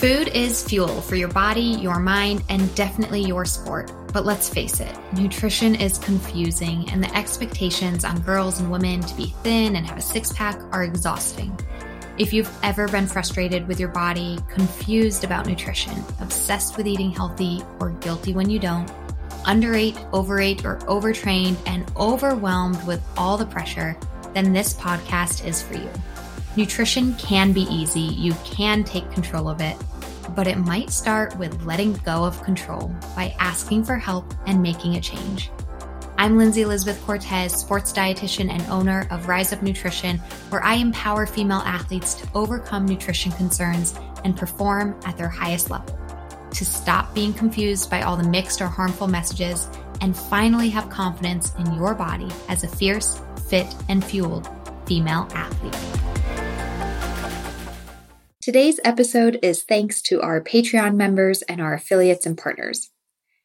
Food is fuel for your body, your mind, and definitely your sport. But let's face it, nutrition is confusing, and the expectations on girls and women to be thin and have a six pack are exhausting. If you've ever been frustrated with your body, confused about nutrition, obsessed with eating healthy, or guilty when you don't, underate, overate, or overtrained, and overwhelmed with all the pressure, then this podcast is for you. Nutrition can be easy, you can take control of it but it might start with letting go of control by asking for help and making a change. I'm Lindsay Elizabeth Cortez, sports dietitian and owner of Rise Up Nutrition, where I empower female athletes to overcome nutrition concerns and perform at their highest level, to stop being confused by all the mixed or harmful messages, and finally have confidence in your body as a fierce, fit, and fueled female athlete. Today's episode is thanks to our Patreon members and our affiliates and partners.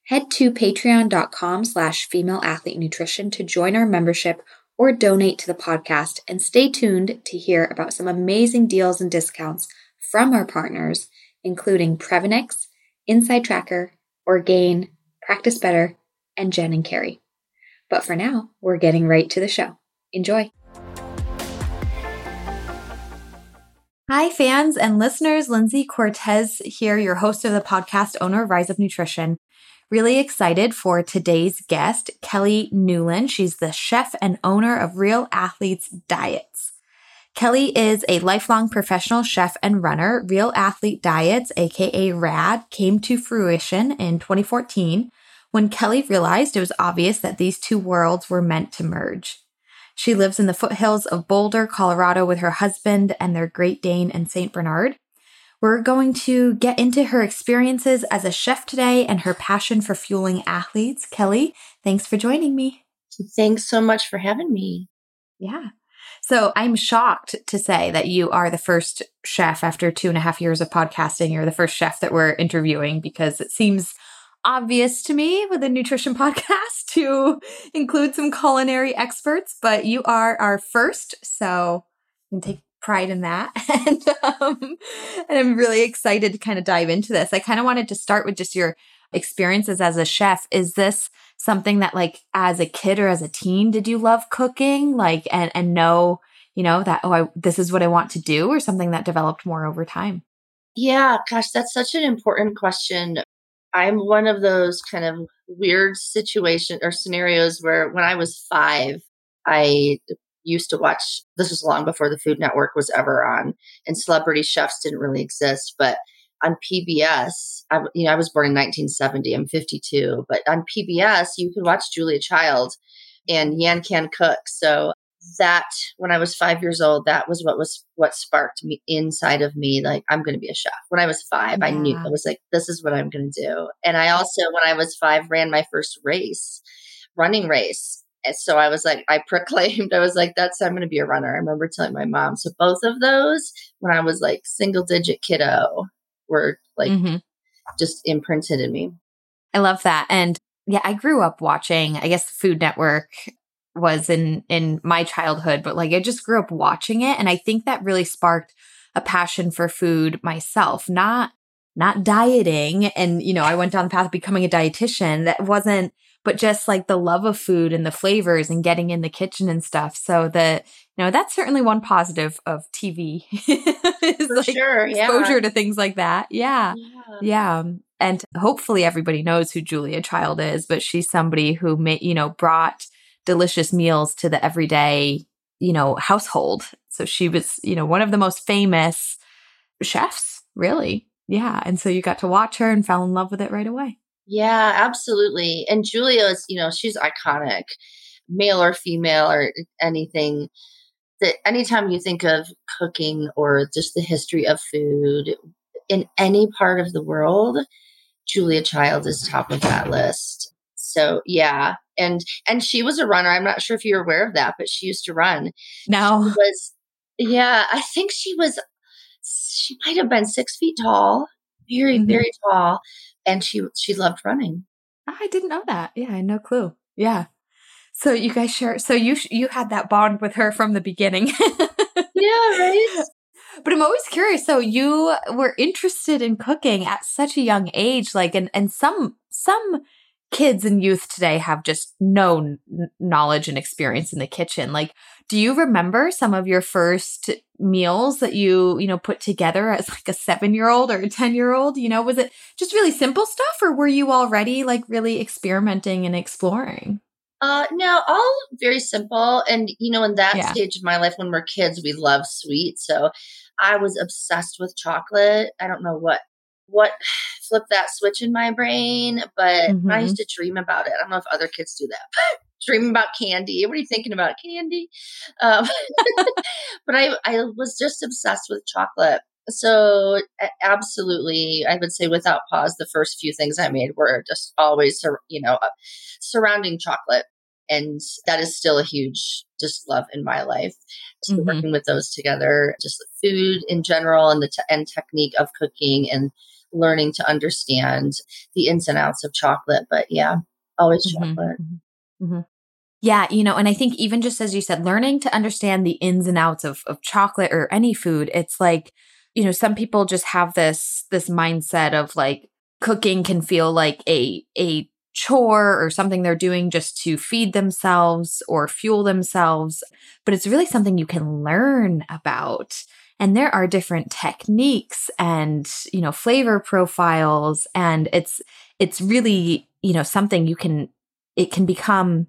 Head to patreon.com slash female athlete nutrition to join our membership or donate to the podcast and stay tuned to hear about some amazing deals and discounts from our partners, including Previnex, Inside Tracker, Orgain, Practice Better, and Jen and Carrie. But for now, we're getting right to the show. Enjoy. Hi, fans and listeners. Lindsay Cortez here, your host of the podcast, owner of Rise Up Nutrition. Really excited for today's guest, Kelly Newlon. She's the chef and owner of Real Athletes Diets. Kelly is a lifelong professional chef and runner. Real Athlete Diets, aka RAD, came to fruition in 2014 when Kelly realized it was obvious that these two worlds were meant to merge. She lives in the foothills of Boulder, Colorado with her husband and their Great Dane and St. Bernard. We're going to get into her experiences as a chef today and her passion for fueling athletes. Kelly, thanks for joining me. Thanks so much for having me. Yeah. So I'm shocked to say that you are the first chef after two and a half years of podcasting. You're the first chef that we're interviewing because it seems obvious to me with a nutrition podcast to include some culinary experts, but you are our first. So you can take pride in that. and, um, and I'm really excited to kind of dive into this. I kind of wanted to start with just your experiences as a chef. Is this something that like as a kid or as a teen, did you love cooking? Like, and, and know, you know, that, oh, I, this is what I want to do or something that developed more over time? Yeah, gosh, that's such an important question I'm one of those kind of weird situation or scenarios where when I was five, I used to watch this was long before the Food Network was ever on and celebrity chefs didn't really exist, but on PBS, I, you know, I was born in 1970. I'm 52, but on PBS, you could watch Julia Child and Yan Can Cook. So that when I was five years old, that was what was what sparked me inside of me. Like I'm going to be a chef. When I was five, yeah. I knew I was like, this is what I'm going to do. And I also, when I was five, ran my first race, running race. And so I was like, I proclaimed, I was like, that's I'm going to be a runner. I remember telling my mom. So both of those, when I was like single digit kiddo, were like mm-hmm. just imprinted in me. I love that. And yeah, I grew up watching, I guess, the Food Network was in in my childhood but like i just grew up watching it and i think that really sparked a passion for food myself not not dieting and you know i went down the path of becoming a dietitian that wasn't but just like the love of food and the flavors and getting in the kitchen and stuff so that you know that's certainly one positive of tv is for like sure yeah. exposure to things like that yeah. yeah yeah um, and hopefully everybody knows who julia child is but she's somebody who made you know brought delicious meals to the everyday, you know, household. So she was, you know, one of the most famous chefs, really. Yeah. And so you got to watch her and fell in love with it right away. Yeah, absolutely. And Julia is, you know, she's iconic, male or female or anything. That anytime you think of cooking or just the history of food in any part of the world, Julia Child is top of that list. So yeah, and and she was a runner. I'm not sure if you're aware of that, but she used to run. No, she was yeah. I think she was. She might have been six feet tall, very mm-hmm. very tall, and she she loved running. I didn't know that. Yeah, I had no clue. Yeah. So you guys share. So you you had that bond with her from the beginning. yeah. Right. But I'm always curious. So you were interested in cooking at such a young age, like, and, and some, some kids and youth today have just no n- knowledge and experience in the kitchen. Like, do you remember some of your first meals that you, you know, put together as like a seven year old or a 10 year old? You know, was it just really simple stuff or were you already like really experimenting and exploring? Uh, no, all very simple. And, you know, in that yeah. stage of my life when we're kids, we love sweet. So I was obsessed with chocolate. I don't know what what flipped that switch in my brain, but mm-hmm. I used to dream about it. I don't know if other kids do that, dream about candy. What are you thinking about candy? Um, but I, I was just obsessed with chocolate. So absolutely, I would say without pause, the first few things I made were just always, you know, uh, surrounding chocolate. And that is still a huge just love in my life. So mm-hmm. working with those together, just the food in general and the and technique of cooking and learning to understand the ins and outs of chocolate. But yeah, always mm-hmm. chocolate. Mm-hmm. mm-hmm. Yeah, you know, and I think even just as you said, learning to understand the ins and outs of, of chocolate or any food, it's like, you know, some people just have this this mindset of like cooking can feel like a a chore or something they're doing just to feed themselves or fuel themselves, but it's really something you can learn about. And there are different techniques and, you know, flavor profiles and it's it's really, you know, something you can it can become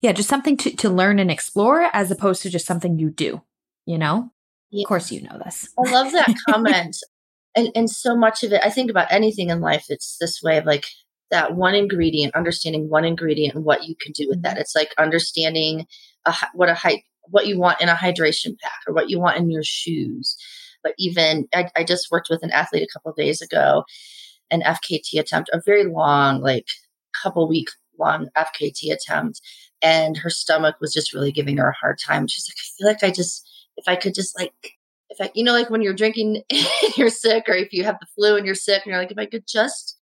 yeah, just something to to learn and explore as opposed to just something you do, you know? Yeah. Of course you know this. I love that comment. and and so much of it, I think about anything in life, it's this way of like that one ingredient, understanding one ingredient and what you can do with that. Mm-hmm. It's like understanding a, what a height, what you want in a hydration pack or what you want in your shoes. But even I, I just worked with an athlete a couple days ago, an FKT attempt, a very long, like couple week long FKT attempt, and her stomach was just really giving her a hard time. She's like, I feel like I just, if I could just like if I, you know, like when you're drinking and you're sick, or if you have the flu and you're sick, and you're like, if I could just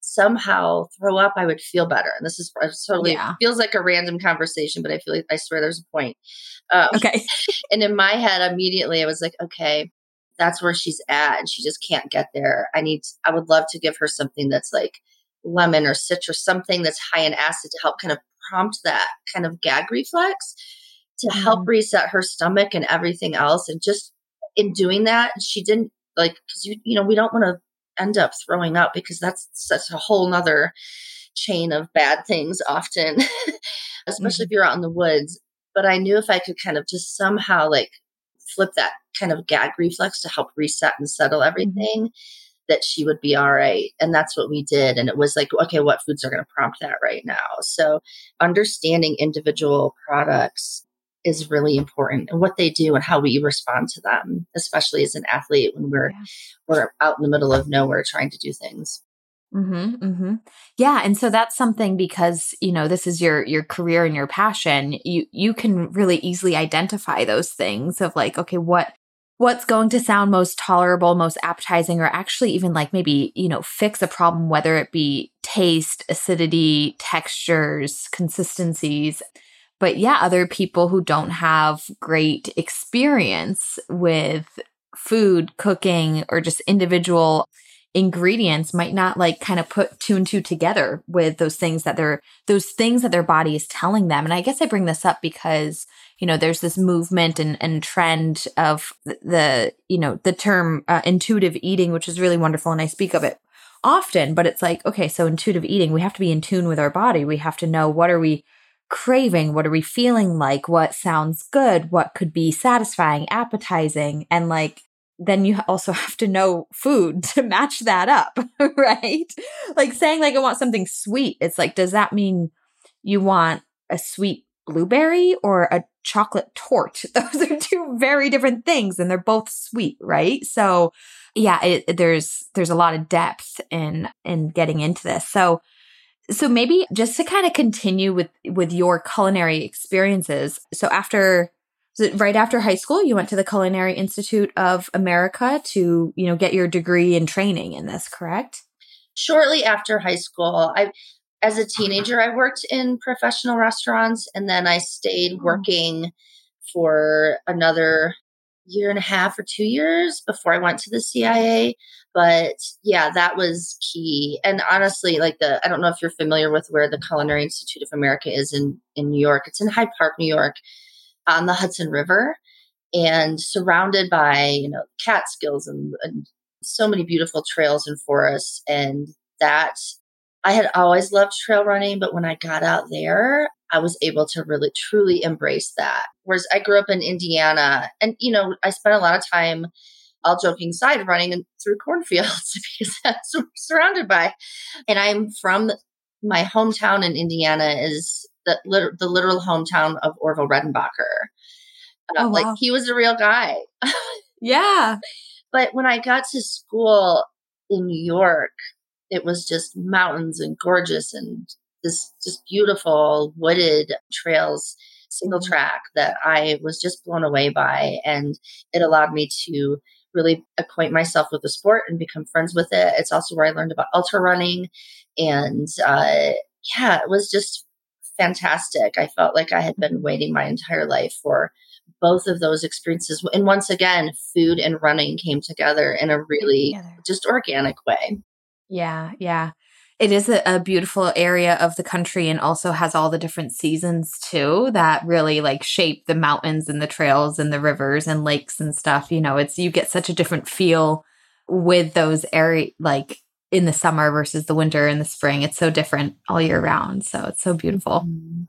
somehow throw up, I would feel better. And this is totally yeah. feels like a random conversation, but I feel like I swear there's a point. Um, okay. and in my head, immediately I was like, okay, that's where she's at, and she just can't get there. I need. I would love to give her something that's like lemon or citrus, something that's high in acid to help kind of prompt that kind of gag reflex to mm-hmm. help reset her stomach and everything else. And just in doing that, she didn't like because you you know we don't want to end up throwing up because that's such a whole nother chain of bad things often, especially mm-hmm. if you're out in the woods. But I knew if I could kind of just somehow like flip that kind of gag reflex to help reset and settle mm-hmm. everything, mm-hmm. that she would be all right. And that's what we did. And it was like, okay, what foods are going to prompt that right now? So understanding individual products is really important and what they do and how we respond to them, especially as an athlete when we're yeah. we're out in the middle of nowhere trying to do things. Mm-hmm, mm-hmm. Yeah, and so that's something because you know this is your your career and your passion. You you can really easily identify those things of like, okay, what what's going to sound most tolerable, most appetizing, or actually even like maybe you know fix a problem, whether it be taste, acidity, textures, consistencies but yeah, other people who don't have great experience with food, cooking, or just individual ingredients might not like kind of put two and two together with those things that they're those things that their body is telling them. And i guess i bring this up because you know there's this movement and, and trend of the you know the term uh, intuitive eating which is really wonderful and i speak of it often but it's like okay so intuitive eating we have to be in tune with our body. We have to know what are we craving? What are we feeling like? What sounds good? What could be satisfying, appetizing? And like, then you also have to know food to match that up, right? Like saying like I want something sweet. It's like, does that mean you want a sweet blueberry or a chocolate torte? Those are two very different things and they're both sweet, right? So yeah, it, there's, there's a lot of depth in, in getting into this. So so maybe just to kind of continue with with your culinary experiences. So after right after high school, you went to the Culinary Institute of America to, you know, get your degree and training in this, correct? Shortly after high school, I as a teenager I worked in professional restaurants and then I stayed oh. working for another year and a half or two years before I went to the CIA. But yeah, that was key. And honestly, like the, I don't know if you're familiar with where the Culinary Institute of America is in, in New York. It's in Hyde Park, New York, on the Hudson River and surrounded by, you know, Catskills and, and so many beautiful trails and forests. And that I had always loved trail running, but when I got out there, I was able to really truly embrace that. Whereas I grew up in Indiana and, you know, I spent a lot of time, all joking aside, running through cornfields because that's what I'm surrounded by. And I'm from my hometown in Indiana is the, the literal hometown of Orville Redenbacher. Uh, oh, wow. Like he was a real guy. yeah. But when I got to school in New York, it was just mountains and gorgeous and this just beautiful wooded trails single mm-hmm. track that I was just blown away by. And it allowed me to really acquaint myself with the sport and become friends with it. It's also where I learned about ultra running. And uh, yeah, it was just fantastic. I felt like I had been waiting my entire life for both of those experiences. And once again, food and running came together in a really just organic way. Yeah, yeah. It is a, a, beautiful area of the country and also has all the different seasons too that really like shape the mountains and the trails and the rivers and lakes and stuff. You know, it's you get such a different feel with those area like in the summer versus the winter and the spring. It's so different all year round. So it's so beautiful. Mm-hmm.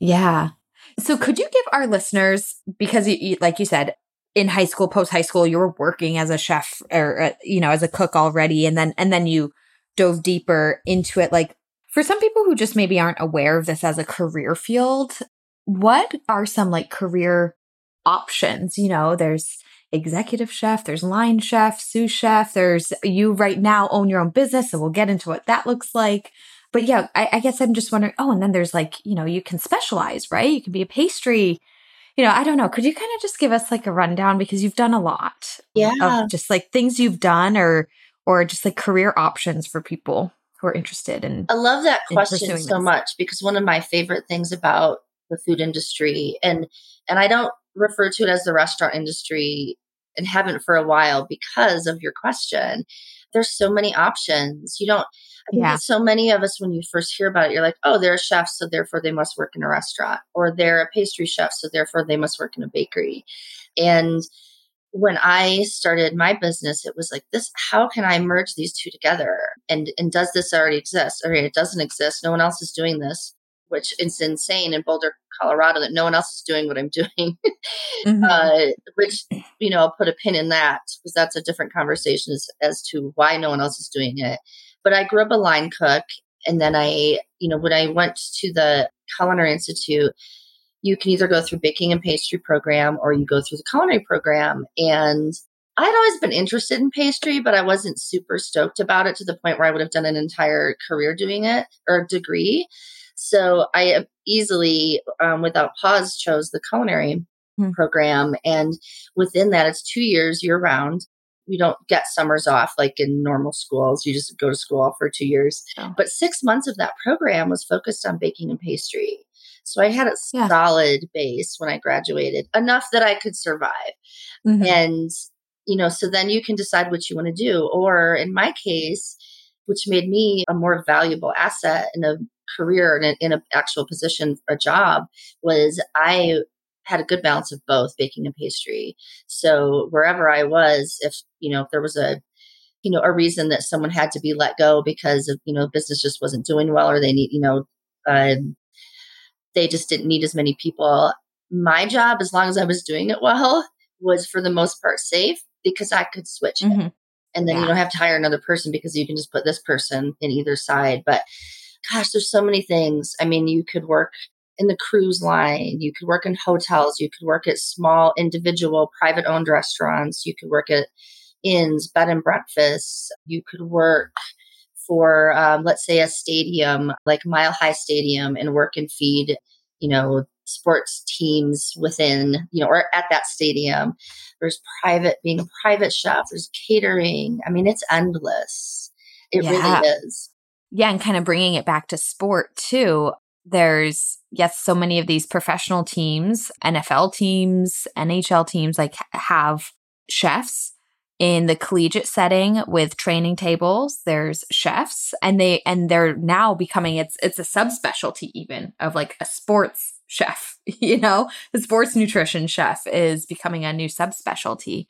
Yeah. So could you give our listeners because you, like you said in high school, post high school, you were working as a chef or uh, you know as a cook already, and then and then you dove deeper into it. Like for some people who just maybe aren't aware of this as a career field, what are some like career options? You know, there's executive chef, there's line chef, sous chef, there's you right now own your own business. So we'll get into what that looks like. But yeah, I, I guess I'm just wondering, oh, and then there's like, you know, you can specialize, right? You can be a pastry you know, I don't know. Could you kind of just give us like a rundown because you've done a lot? Yeah. Of just like things you've done or or just like career options for people who are interested in I love that question so this. much because one of my favorite things about the food industry and and I don't refer to it as the restaurant industry and haven't for a while because of your question. There's so many options. You don't I yeah. so many of us, when you first hear about it, you're like, oh, they're a chef, so therefore they must work in a restaurant, or they're a pastry chef, so therefore they must work in a bakery. And when I started my business, it was like this, how can I merge these two together? And and does this already exist? Or it doesn't exist. No one else is doing this, which is insane in Boulder, Colorado, that no one else is doing what I'm doing. mm-hmm. uh, which, you know, I'll put a pin in that because that's a different conversation as, as to why no one else is doing it. But I grew up a line cook. And then I, you know, when I went to the Culinary Institute, you can either go through baking and pastry program or you go through the culinary program. And I had always been interested in pastry, but I wasn't super stoked about it to the point where I would have done an entire career doing it or degree. So I easily, um, without pause, chose the culinary hmm. program. And within that, it's two years year round. You don't get summers off like in normal schools. You just go to school for two years. Oh. But six months of that program was focused on baking and pastry. So I had a yeah. solid base when I graduated, enough that I could survive. Mm-hmm. And, you know, so then you can decide what you want to do. Or in my case, which made me a more valuable asset in a career and in an actual position, a job, was I had a good balance of both baking and pastry. So wherever I was, if, you know, if there was a, you know, a reason that someone had to be let go because of, you know, business just wasn't doing well or they need, you know, uh, they just didn't need as many people. My job, as long as I was doing it well, was for the most part safe because I could switch mm-hmm. it. And then yeah. you don't have to hire another person because you can just put this person in either side. But gosh, there's so many things. I mean, you could work in the cruise line, you could work in hotels, you could work at small individual private owned restaurants, you could work at inns, bed and breakfasts, you could work for, um, let's say, a stadium like Mile High Stadium and work and feed, you know, sports teams within, you know, or at that stadium. There's private, being a private chef, there's catering. I mean, it's endless. It yeah. really is. Yeah. And kind of bringing it back to sport too. there's yes so many of these professional teams nfl teams nhl teams like have chefs in the collegiate setting with training tables there's chefs and they and they're now becoming it's it's a subspecialty even of like a sports chef you know? The sports nutrition chef is becoming a new subspecialty.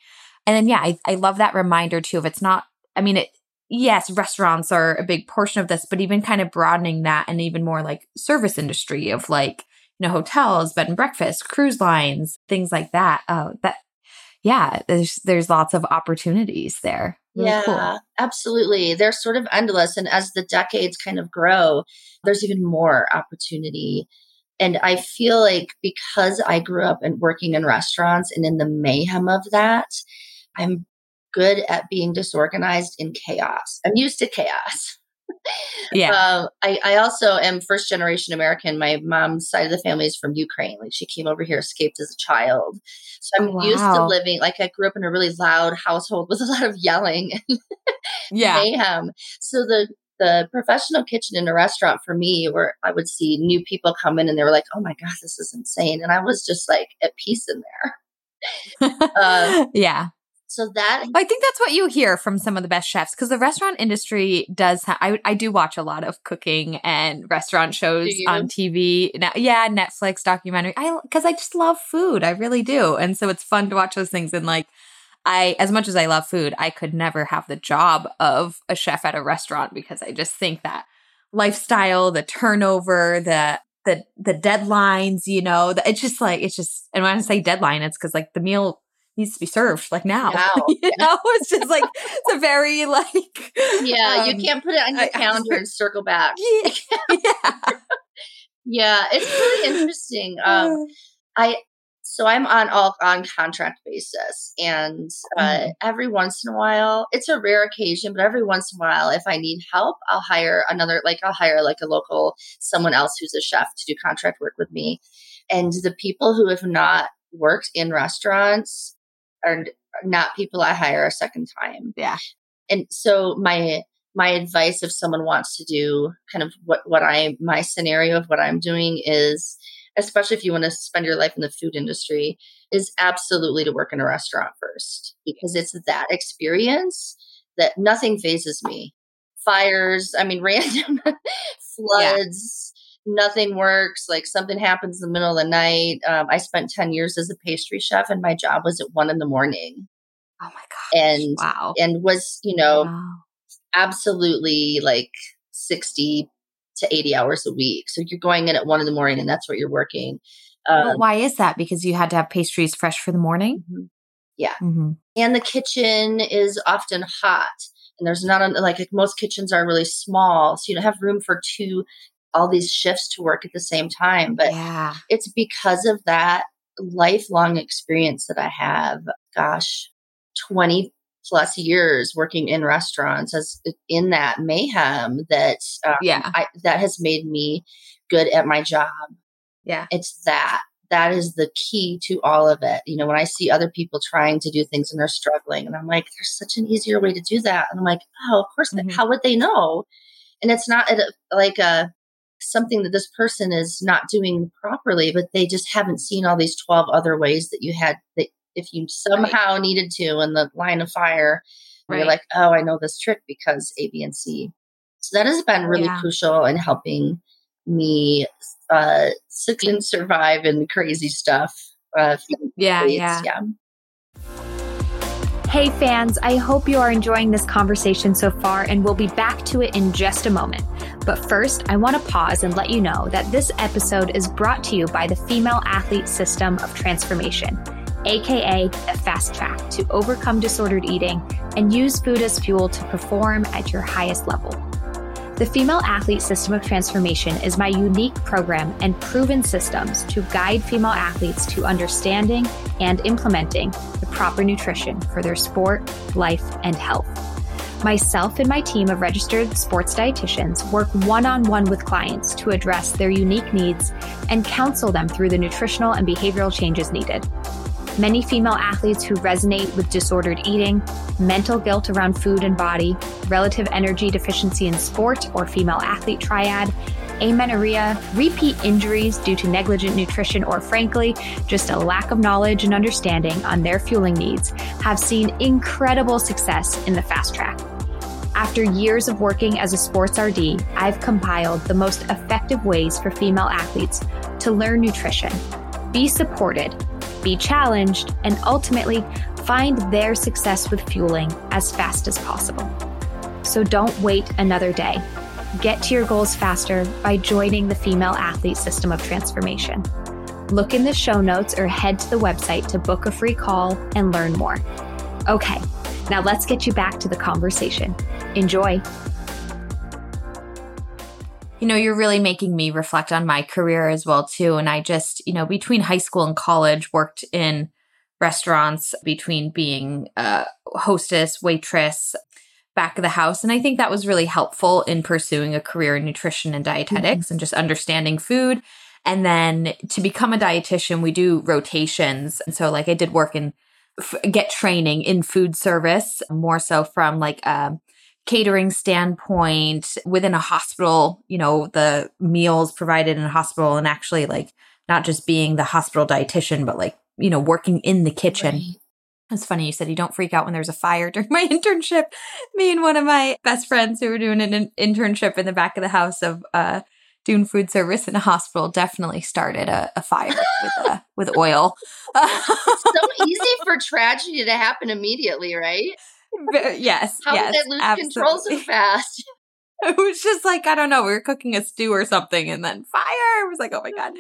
And then yeah I, I love that reminder too of it's not i mean it yes restaurants are a big portion of this but even kind of broadening that and even more like service industry of like you know hotels bed and breakfast cruise lines things like that uh that yeah, there's there's lots of opportunities there. Really yeah, cool. absolutely. They're sort of endless. And as the decades kind of grow, there's even more opportunity. And I feel like because I grew up and working in restaurants and in the mayhem of that, I'm good at being disorganized in chaos. I'm used to chaos. Yeah. Uh, I, I also am first generation American. My mom's side of the family is from Ukraine. Like she came over here, escaped as a child. So I'm wow. used to living like I grew up in a really loud household with a lot of yelling and yeah. mayhem. So the the professional kitchen in a restaurant for me where I would see new people come in and they were like, Oh my God, this is insane. And I was just like at peace in there. uh, yeah. So that I think that's what you hear from some of the best chefs because the restaurant industry does. Ha- I I do watch a lot of cooking and restaurant shows on TV. Now, yeah, Netflix documentary. I because I just love food. I really do, and so it's fun to watch those things. And like, I as much as I love food, I could never have the job of a chef at a restaurant because I just think that lifestyle, the turnover, the the the deadlines, you know, the, it's just like it's just. And when I say deadline, it's because like the meal needs to be served like now. now. you know, it's just like it's a very like Yeah, um, you can't put it on your calendar I, and circle back. Yeah. yeah. yeah, it's really interesting. Um I so I'm on all on contract basis and uh, mm. every once in a while it's a rare occasion but every once in a while if i need help i'll hire another like i'll hire like a local someone else who's a chef to do contract work with me and the people who have not worked in restaurants are not people I hire a second time. Yeah. And so my my advice if someone wants to do kind of what what I my scenario of what I'm doing is especially if you want to spend your life in the food industry is absolutely to work in a restaurant first because it's that experience that nothing fazes me. Fires, I mean random floods, nothing works. Like something happens in the middle of the night. Um, I spent 10 years as a pastry chef and my job was at one in the morning. Oh my God. And, wow. and was, you know, wow. absolutely like 60 to 80 hours a week. So you're going in at one in the morning and that's what you're working. Um, why is that? Because you had to have pastries fresh for the morning? Mm-hmm. Yeah. Mm-hmm. And the kitchen is often hot and there's not a, like, like most kitchens are really small so you don't have room for two all these shifts to work at the same time. But yeah. it's because of that lifelong experience that I have. Gosh, 20 plus years working in restaurants as in that mayhem that um, yeah I, that has made me good at my job yeah it's that that is the key to all of it you know when i see other people trying to do things and they're struggling and i'm like there's such an easier way to do that and i'm like oh of course mm-hmm. how would they know and it's not a, like a something that this person is not doing properly, but they just haven't seen all these 12 other ways that you had that if you somehow right. needed to in the line of fire, right. you're like, oh, I know this trick because A, B, and C. So that has been really yeah. crucial in helping me uh, succeed and survive in the crazy stuff. Uh, yeah, yeah. yeah. Hey, fans, I hope you are enjoying this conversation so far, and we'll be back to it in just a moment. But first, I want to pause and let you know that this episode is brought to you by the Female Athlete System of Transformation, aka the Fast Track to overcome disordered eating and use food as fuel to perform at your highest level. The Female Athlete System of Transformation is my unique program and proven systems to guide female athletes to understanding and implementing the proper nutrition for their sport, life, and health. Myself and my team of registered sports dietitians work one on one with clients to address their unique needs and counsel them through the nutritional and behavioral changes needed. Many female athletes who resonate with disordered eating, mental guilt around food and body, relative energy deficiency in sport or female athlete triad, amenorrhea, repeat injuries due to negligent nutrition, or frankly, just a lack of knowledge and understanding on their fueling needs, have seen incredible success in the fast track. After years of working as a sports RD, I've compiled the most effective ways for female athletes to learn nutrition, be supported, be challenged, and ultimately find their success with fueling as fast as possible. So don't wait another day. Get to your goals faster by joining the Female Athlete System of Transformation. Look in the show notes or head to the website to book a free call and learn more. Okay, now let's get you back to the conversation. Enjoy. You know, you're really making me reflect on my career as well too and I just, you know, between high school and college worked in restaurants between being a hostess, waitress, back of the house. And I think that was really helpful in pursuing a career in nutrition and dietetics mm-hmm. and just understanding food. And then to become a dietitian, we do rotations. And so, like, I did work in f- get training in food service, more so from like a catering standpoint within a hospital, you know, the meals provided in a hospital and actually like not just being the hospital dietitian, but like, you know, working in the kitchen. Right. It's funny you said you don't freak out when there's a fire during my internship. Me and one of my best friends who were doing an internship in the back of the house of uh, doing food service in a hospital definitely started a, a fire with uh, with oil. so easy for tragedy to happen immediately, right? Yes. How yes, did they lose absolutely. control so fast? it was just like I don't know. We were cooking a stew or something, and then fire. It was like, oh my god,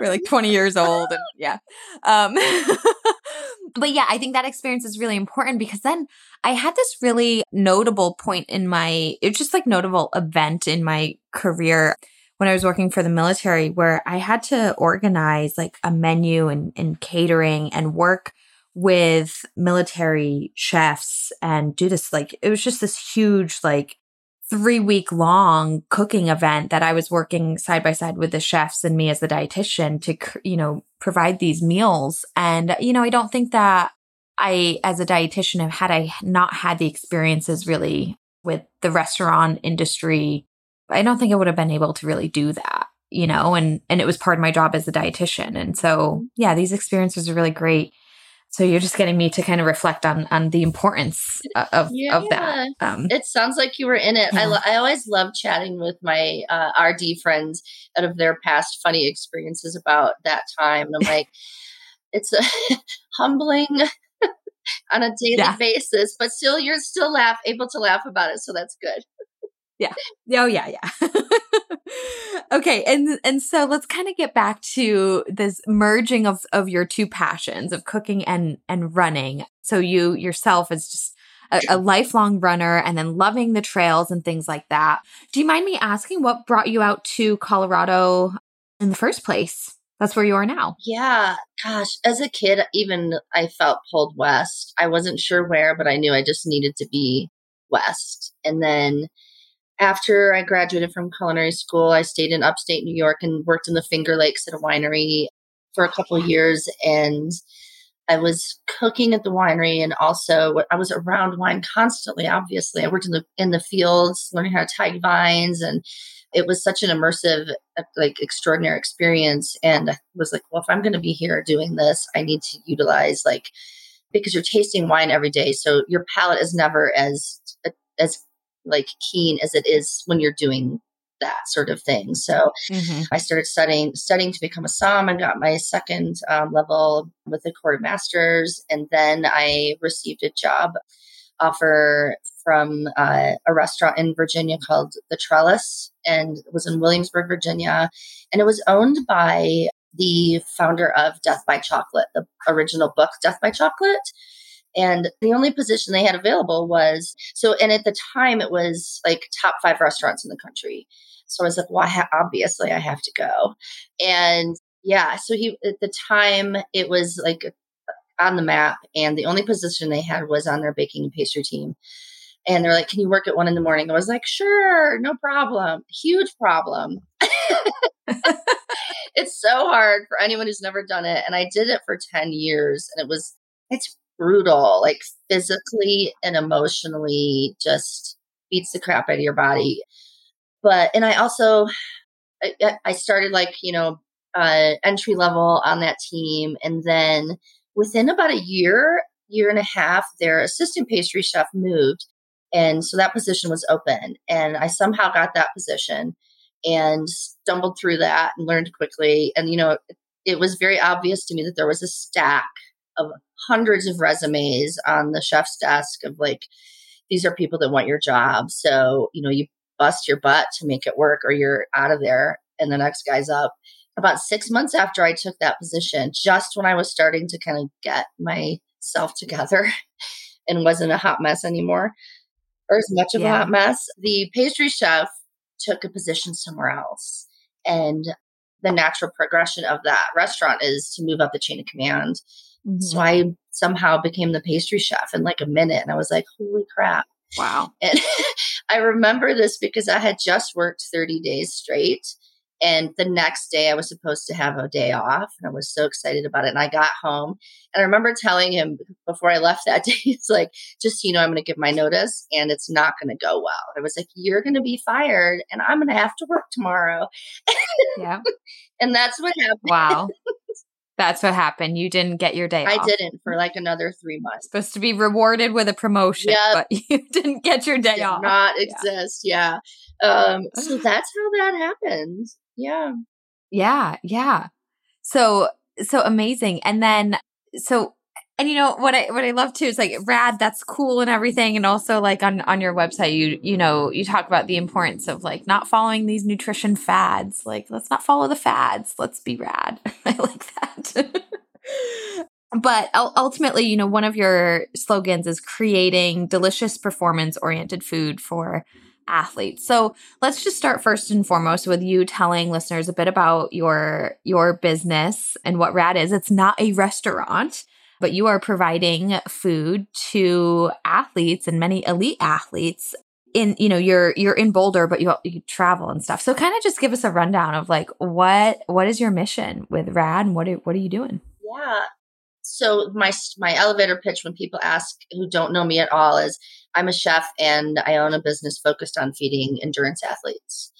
we're like twenty years old, and yeah. Um, but yeah, I think that experience is really important because then I had this really notable point in my. It's just like notable event in my career when I was working for the military, where I had to organize like a menu and, and catering and work with military chefs and do this like it was just this huge like three week long cooking event that I was working side by side with the chefs and me as the dietitian to, you know, provide these meals. And, you know, I don't think that I, as a dietitian, have had I not had the experiences really with the restaurant industry, I don't think I would have been able to really do that, you know, and, and it was part of my job as a dietitian. And so, yeah, these experiences are really great. So you're just getting me to kind of reflect on on the importance of yeah. of that. Um, it sounds like you were in it. Yeah. I lo- I always love chatting with my uh, RD friends out of their past funny experiences about that time. And I'm like, it's humbling on a daily yeah. basis, but still you're still laugh able to laugh about it, so that's good. yeah. Oh yeah, yeah. Okay, and and so let's kind of get back to this merging of of your two passions of cooking and and running. So you yourself is just a, a, lifelong runner and then loving the trails and things like that. Do you mind me asking what brought you out to Colorado in the first place? That's where you are now. Yeah. Gosh, as a kid, even I felt pulled west. I wasn't sure where, but I knew I just needed to be west. And then after I graduated from culinary school, I stayed in upstate New York and worked in the Finger Lakes at a winery for a couple years. And I was cooking at the winery and also I was around wine constantly. Obviously, I worked in the in the fields, learning how to tie vines, and it was such an immersive, like extraordinary experience. And I was like, well, if I'm going to be here doing this, I need to utilize like because you're tasting wine every day, so your palate is never as as like keen as it is when you're doing that sort of thing. So mm-hmm. I started studying studying to become a som and got my second um, level with the Court Masters, and then I received a job offer from uh, a restaurant in Virginia called The Trellis, and it was in Williamsburg, Virginia, and it was owned by the founder of Death by Chocolate, the original book Death by Chocolate. And the only position they had available was so, and at the time it was like top five restaurants in the country. So I was like, well, I ha- obviously I have to go. And yeah, so he, at the time it was like on the map and the only position they had was on their baking and pastry team. And they're like, can you work at one in the morning? I was like, sure, no problem. Huge problem. it's so hard for anyone who's never done it. And I did it for 10 years and it was, it's brutal, like physically and emotionally just beats the crap out of your body. But, and I also, I, I started like, you know, uh, entry level on that team. And then within about a year, year and a half, their assistant pastry chef moved. And so that position was open. And I somehow got that position and stumbled through that and learned quickly. And, you know, it was very obvious to me that there was a stack of hundreds of resumes on the chef's desk of like, these are people that want your job. So, you know, you bust your butt to make it work or you're out of there and the next guy's up. About six months after I took that position, just when I was starting to kind of get myself together and wasn't a hot mess anymore, or as much of yeah. a hot mess, the pastry chef took a position somewhere else. And the natural progression of that restaurant is to move up the chain of command. Mm-hmm. So I somehow became the pastry chef in like a minute. And I was like, holy crap. Wow. And I remember this because I had just worked 30 days straight. And the next day I was supposed to have a day off and I was so excited about it. And I got home and I remember telling him before I left that day, it's like, just, you know, I'm going to give my notice and it's not going to go well. I was like, you're going to be fired and I'm going to have to work tomorrow. Yeah. and that's what happened. Wow. That's what happened. You didn't get your day off. I off. didn't for like another three months. Supposed to be rewarded with a promotion, yep. but you didn't get your day Did off. Not exist. Yeah. yeah. Um, so that's how that happened. Yeah. Yeah. Yeah. So, so amazing. And then, so, and you know what I what I love too is like rad that's cool and everything. And also like on on your website you you know you talk about the importance of like not following these nutrition fads. Like let's not follow the fads. Let's be rad. I like that. But ultimately you know one of your slogans is creating delicious performance oriented food for athletes. So let's just start first and foremost with you telling listeners a bit about your your business and what Rad is. It's not a restaurant, but you are providing food to athletes and many elite athletes in you know you're you're in Boulder but you you travel and stuff. So kind of just give us a rundown of like what what is your mission with Rad and what are, what are you doing? Yeah. So my my elevator pitch when people ask who don't know me at all is I'm a chef and I own a business focused on feeding endurance athletes.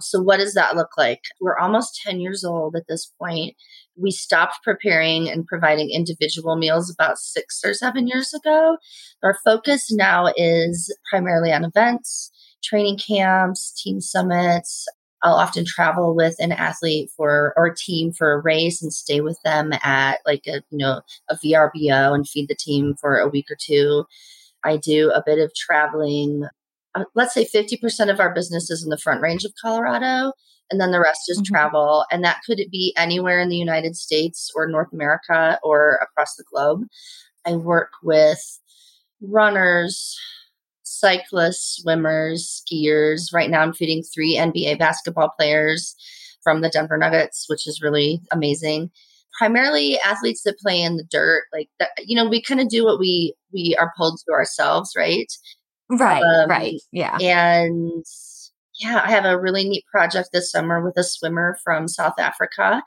So, what does that look like? We're almost 10 years old at this point. We stopped preparing and providing individual meals about six or seven years ago. Our focus now is primarily on events, training camps, team summits. I'll often travel with an athlete for or team for a race and stay with them at like a you know a VRBO and feed the team for a week or two. I do a bit of traveling. Uh, let's say 50% of our business is in the front range of Colorado, and then the rest is mm-hmm. travel. And that could be anywhere in the United States or North America or across the globe. I work with runners, cyclists, swimmers, skiers. Right now, I'm feeding three NBA basketball players from the Denver Nuggets, which is really amazing primarily athletes that play in the dirt like that you know we kind of do what we we are pulled to ourselves right right um, right yeah and yeah i have a really neat project this summer with a swimmer from south africa.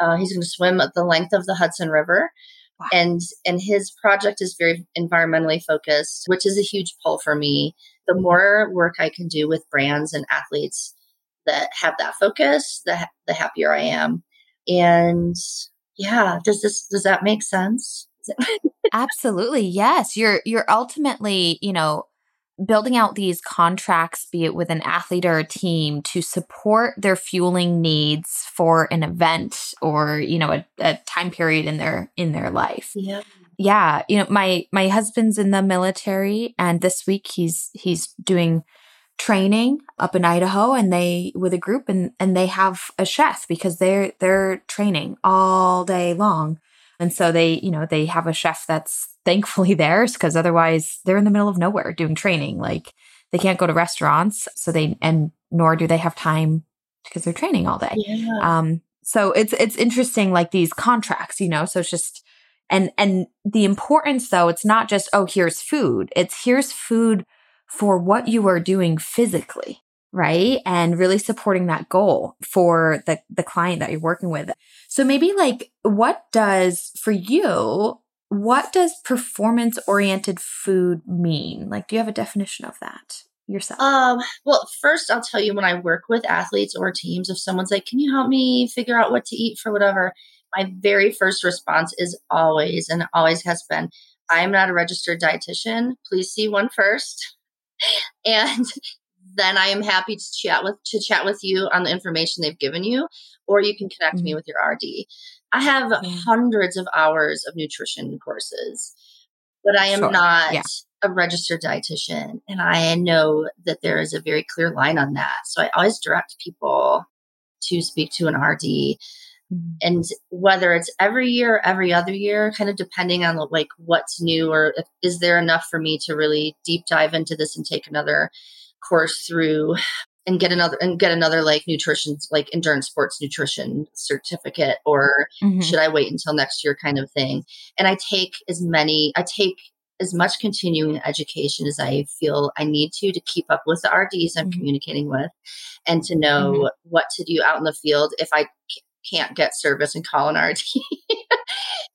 Uh, he's going to swim at the length of the hudson river. Wow. and and his project is very environmentally focused which is a huge pull for me. The more work i can do with brands and athletes that have that focus the, the happier i am. And yeah does this does that make sense? Absolutely yes. You're you're ultimately you know building out these contracts be it with an athlete or a team to support their fueling needs for an event or you know a, a time period in their in their life yeah yeah you know my my husband's in the military and this week he's he's doing training up in Idaho and they with a group and and they have a chef because they're they're training all day long. And so they, you know, they have a chef that's thankfully theirs because otherwise they're in the middle of nowhere doing training. Like they can't go to restaurants, so they and nor do they have time because they're training all day. Yeah. Um so it's it's interesting like these contracts, you know, so it's just and and the importance though it's not just oh here's food. It's here's food for what you are doing physically right and really supporting that goal for the the client that you're working with so maybe like what does for you what does performance oriented food mean like do you have a definition of that yourself? Um, well, first I'll tell you when I work with athletes or teams, if someone's like, Can you help me figure out what to eat for whatever? My very first response is always and always has been, I'm not a registered dietitian. Please see one first. and then I am happy to chat with to chat with you on the information they've given you, or you can connect mm-hmm. me with your RD. I have yeah. hundreds of hours of nutrition courses, but I am sure. not yeah. a registered dietitian, and I know that there is a very clear line on that. So I always direct people to speak to an RD. Mm-hmm. And whether it's every year, every other year, kind of depending on like what's new, or if, is there enough for me to really deep dive into this and take another course through and get another and get another like nutrition like endurance sports nutrition certificate or mm-hmm. should i wait until next year kind of thing and i take as many i take as much continuing education as i feel i need to to keep up with the rds i'm mm-hmm. communicating with and to know mm-hmm. what to do out in the field if i can't get service and call an rd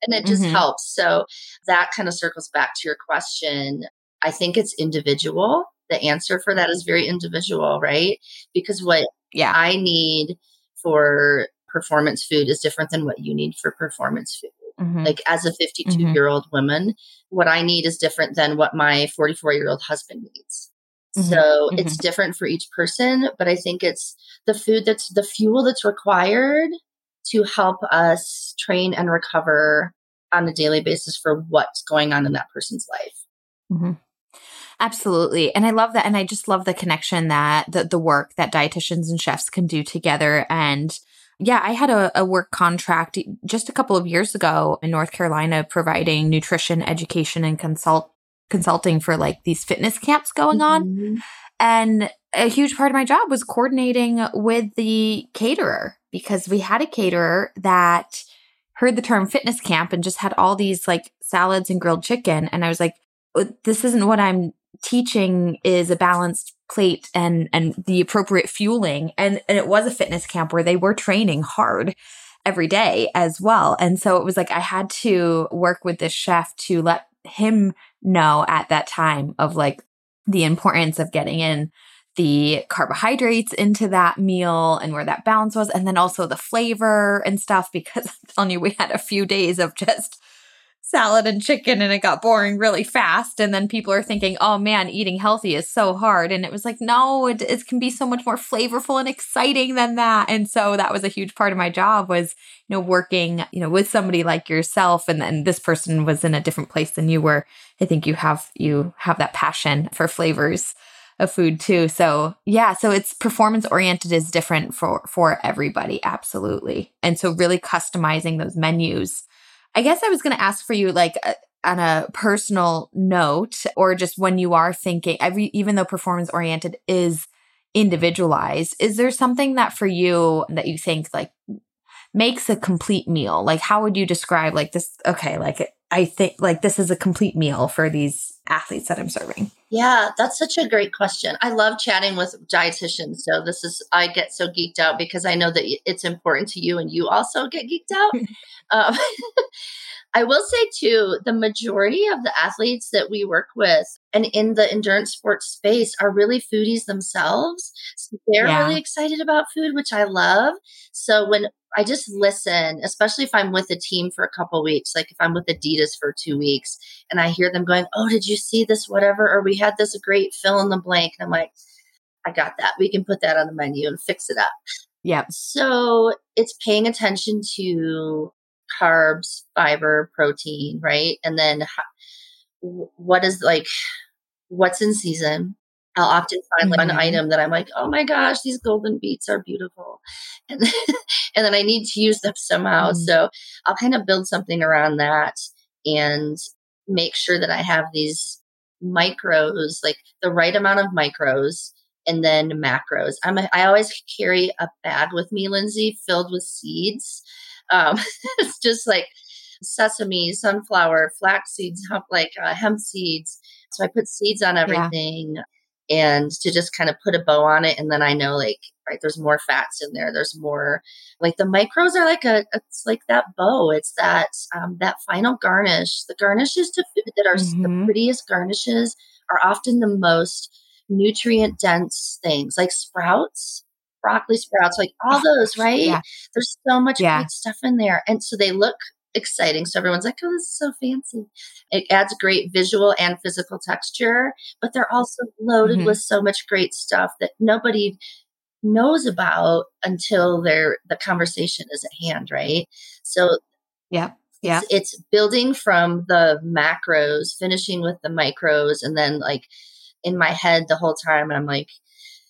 and it just mm-hmm. helps so that kind of circles back to your question i think it's individual the answer for that is very individual, right? Because what yeah. I need for performance food is different than what you need for performance food. Mm-hmm. Like as a 52 mm-hmm. year old woman, what I need is different than what my 44 year old husband needs. Mm-hmm. So it's mm-hmm. different for each person, but I think it's the food that's the fuel that's required to help us train and recover on a daily basis for what's going on in that person's life. Absolutely. And I love that. And I just love the connection that the, the work that dietitians and chefs can do together. And yeah, I had a, a work contract just a couple of years ago in North Carolina providing nutrition education and consult consulting for like these fitness camps going on. Mm-hmm. And a huge part of my job was coordinating with the caterer because we had a caterer that heard the term fitness camp and just had all these like salads and grilled chicken. And I was like, this isn't what I'm teaching is a balanced plate and and the appropriate fueling. And and it was a fitness camp where they were training hard every day as well. And so it was like i had to work with this chef to let him know at that time of like the importance of getting in the carbohydrates into that meal and where that balance was and then also the flavor and stuff because telling you we had a few days of just salad and chicken and it got boring really fast. And then people are thinking oh man eating healthy is so hard. And it was like no it, it can be so much more flavorful and exciting than that. And so that was a huge part of my job was you know working you know with somebody like yourself. And then this person was in a different place than you were. I think you have you have that passion for flavors of food too. So yeah so it's performance oriented is different for for everybody. Absolutely. And so really customizing those menus I guess I was going to ask for you, like, uh, on a personal note, or just when you are thinking, every, even though performance oriented is individualized, is there something that for you that you think like makes a complete meal? Like, how would you describe like this? Okay, like I think like this is a complete meal for these athletes that I'm serving. Yeah, that's such a great question. I love chatting with dietitians. So this is I get so geeked out because I know that it's important to you, and you also get geeked out. Um, I will say too, the majority of the athletes that we work with and in the endurance sports space are really foodies themselves. So they're yeah. really excited about food, which I love. So when I just listen, especially if I'm with a team for a couple weeks, like if I'm with Adidas for two weeks and I hear them going, Oh, did you see this? Whatever. Or we had this great fill in the blank. And I'm like, I got that. We can put that on the menu and fix it up. Yeah. So it's paying attention to carbs, fiber, protein, right? And then what is like, what's in season? I'll often find like mm-hmm. an item that I'm like, oh my gosh, these golden beets are beautiful. And then, and then I need to use them somehow. Mm-hmm. So I'll kind of build something around that and make sure that I have these micros, like the right amount of micros and then macros. I'm a, I always carry a bag with me, Lindsay, filled with seeds um, it's just like sesame, sunflower, flax seeds, hemp, like uh, hemp seeds. So I put seeds on everything yeah. and to just kind of put a bow on it. And then I know like, right, there's more fats in there. There's more like the micros are like a, it's like that bow. It's that, um, that final garnish. The garnishes to food that are mm-hmm. the prettiest garnishes are often the most nutrient dense things like sprouts, broccoli sprouts, like all those, right? Yeah. There's so much Yeah. great stuff in there. And so they look exciting. So everyone's like, oh, this is so fancy. It adds great visual and physical texture, but they're also loaded Mhm. with so much great stuff that nobody knows about until they're the conversation is at hand, right? So Yeah. Yeah. it's, it's building from the macros, finishing with the micros, and then like in my head the whole time, I'm like,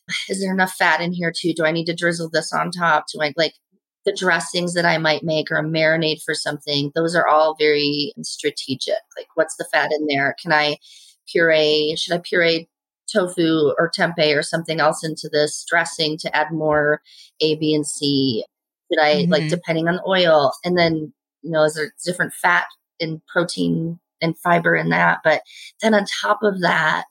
is there enough fat in here too? Do I need to drizzle this on top? Do I like the dressings that I might make or a marinade for something? Those are all very strategic. Like, what's the fat in there? Can I puree? Should I puree tofu or tempeh or something else into this dressing to add more A, B, and C? Should I like Mhm. depending on the oil? And then you know, is there different fat and protein and fiber in that? But then on top of that,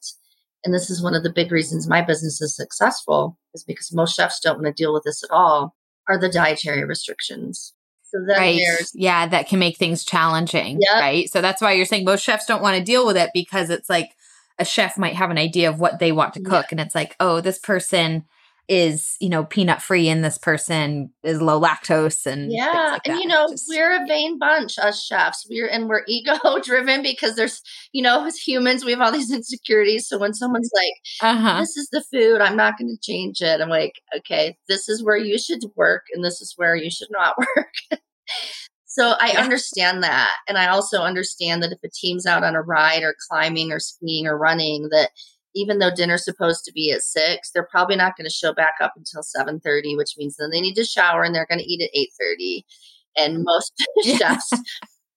and this is one of the big reasons my business is successful, is because most chefs don't want to deal with this at all, are the dietary restrictions. So right. Yeah, that can make things challenging. Yep. Right. So that's why you're saying most chefs don't want to deal with it because it's like a chef might have an idea of what they want to Yeah. cook. And it's like, oh, this person is, you know, peanut free and this person is low lactose and yeah, like and you know Just- we're a vain bunch, us chefs. We're and we're ego driven because there's you know as humans we have all these insecurities. So when someone's like, uh-huh. "This is the food, I'm not going to change it," I'm like, "Okay, this is where you should work, and this is where you should not work." so I Yeah. understand that, and I also understand that if a team's out on a ride or climbing or skiing or running, that even though dinner's supposed to be at six, they're probably not going to show back up until seven thirty, which means then they need to shower and they're going to eat at eight thirty. And most Yeah. chefs,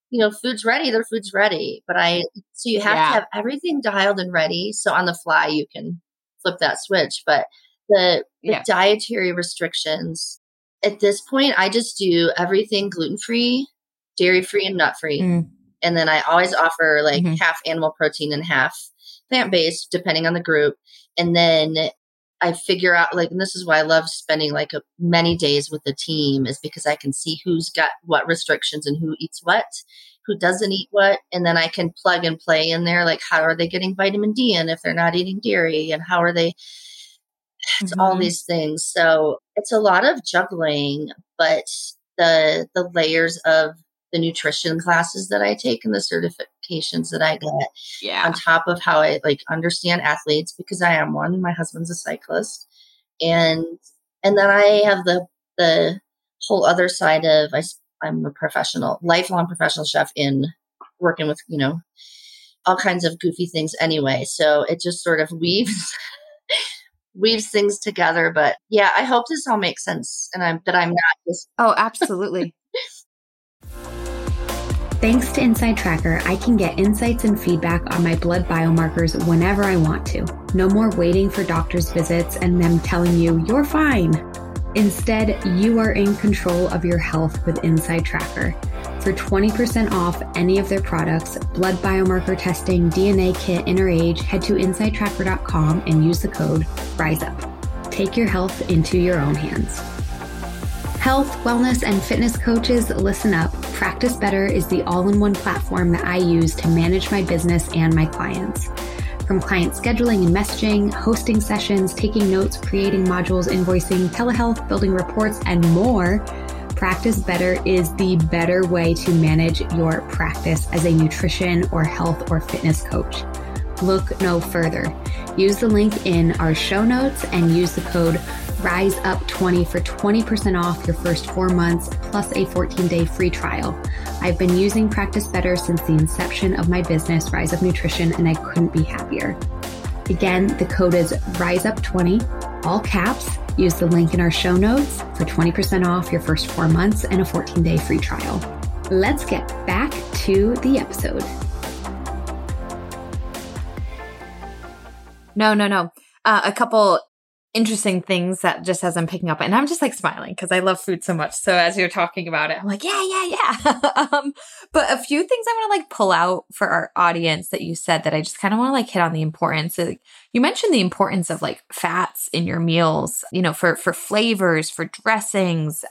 you know, food's ready, their food's ready. But I, so you have Yeah. to have everything dialed and ready. So on the fly, you can flip that switch. But the, the Yeah. dietary restrictions at this point, I just do everything gluten free, dairy free, and nut free. Mm. And then I always offer like Mhm. half animal protein and half plant based, depending on the group. And then I figure out like, and this is why I love spending like a, many days with the team, is because I can see who's got what restrictions and who eats what, who doesn't eat what, and then I can plug and play in there. Like, how are they getting vitamin D in if they're not eating dairy, and how are they? It's all Mhm. these things. So it's a lot of juggling, but the the layers of the nutrition classes that I take and the certifications that I get Yeah. on top of how I like understand athletes because I am one. My husband's a cyclist, and and then I have the the whole other side of I I'm a professional, lifelong professional chef in working with you know all kinds of goofy things anyway. So it just sort of weaves weaves things together. But yeah, I hope this all makes sense, and I'm that I'm not just Oh, absolutely. Thanks to Inside Tracker, I can get insights and feedback on my blood biomarkers whenever I want to. No more waiting for doctor's visits and them telling you you're fine. Instead, you are in control of your health with Inside Tracker. For 20% off any of their products, blood biomarker testing, DNA kit, inner age, head to insidetracker.com and use the code RISEUP. Take your health into your own hands. Health, wellness, and fitness coaches, listen up. Practice Better is the all in one platform that I use to manage my business and my clients. From client scheduling and messaging, hosting sessions, taking notes, creating modules, invoicing, telehealth, building reports, and more, Practice Better is the better way to manage your practice as a nutrition or health or fitness coach. Look no further. Use the link in our show notes and use the code RISEUP20 for 20% off your first four months plus a 14 day free trial. I've been using Practice Better since the inception of my business, Rise Up Nutrition, and I couldn't be happier. Again, the code is RISEUP20, all caps. Use the link in our show notes for 20% off your first four months and a 14 day free trial. Let's get back to the episode. No, no, no. Uh, a couple interesting things that just as I'm picking up, and I'm just like smiling because I love food so much. So as you're talking about it, I'm like, yeah, yeah, yeah. um, but a few things I want to like pull out for our audience that you said that I just kind of want to like hit on the importance. Like, you mentioned the importance of like fats in your meals, you know, for for flavors, for dressings,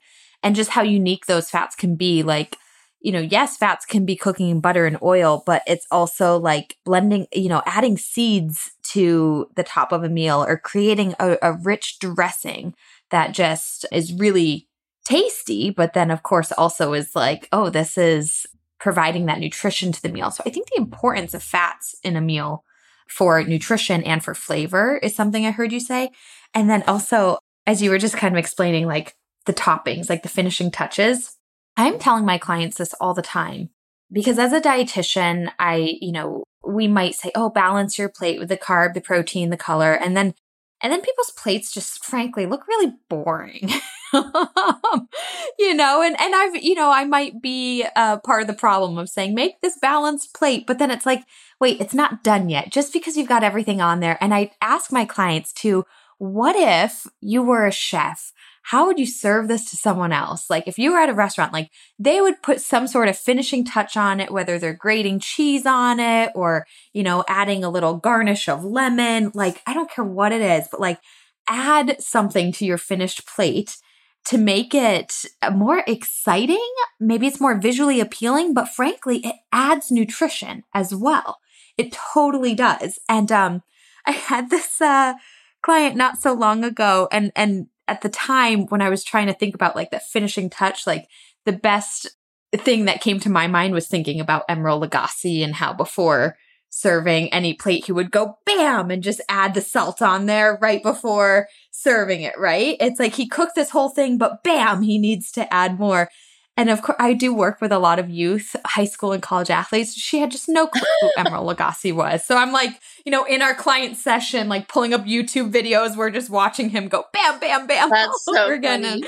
and just how unique those fats can be. Like you know, yes, fats can be cooking in butter and oil, but it's also like blending, you know, adding seeds to the top of a meal or creating a, a rich dressing that just is really tasty, but then of course also is like, oh, this is providing that nutrition to the meal. So I think the importance of fats in a meal for nutrition and for flavor is something I heard you say. And then also, as you were just kind of explaining, like the toppings, like the finishing touches, I'm telling my clients this all the time because as a dietitian, I, you know, we might say, oh, balance your plate with the carb, the protein, the color. And then, and then people's plates just frankly look really boring. you know, and, and I've, you know, I might be uh, part of the problem of saying, make this balanced plate. But then it's like, wait, it's not done yet just because you've got everything on there. And I ask my clients to, what if you were a chef? How would you serve this to someone else? Like if you were at a restaurant, like they would put some sort of finishing touch on it, whether they're grating cheese on it or, you know, adding a little garnish of lemon. Like I don't care what it is, but like add something to your finished plate to make it more exciting. Maybe it's more visually appealing, but frankly, it adds nutrition as well. It totally does. And um, I had this uh, client not so long ago, and and at the time when I was trying to think about like the finishing touch, like the best thing that came to my mind was thinking about Emeril Lagasse and how before serving any plate, he would go bam and just add the salt on there right before serving it, right? It's like he cooked this whole thing, but bam, he needs to add more. And of course, I do work with a lot of youth, high school and college athletes. She had just no clue who Emeril Lagasse was. So I'm like, you know, in our client session, like pulling up YouTube videos, we're just watching him go bam, bam, bam. That's so again. funny.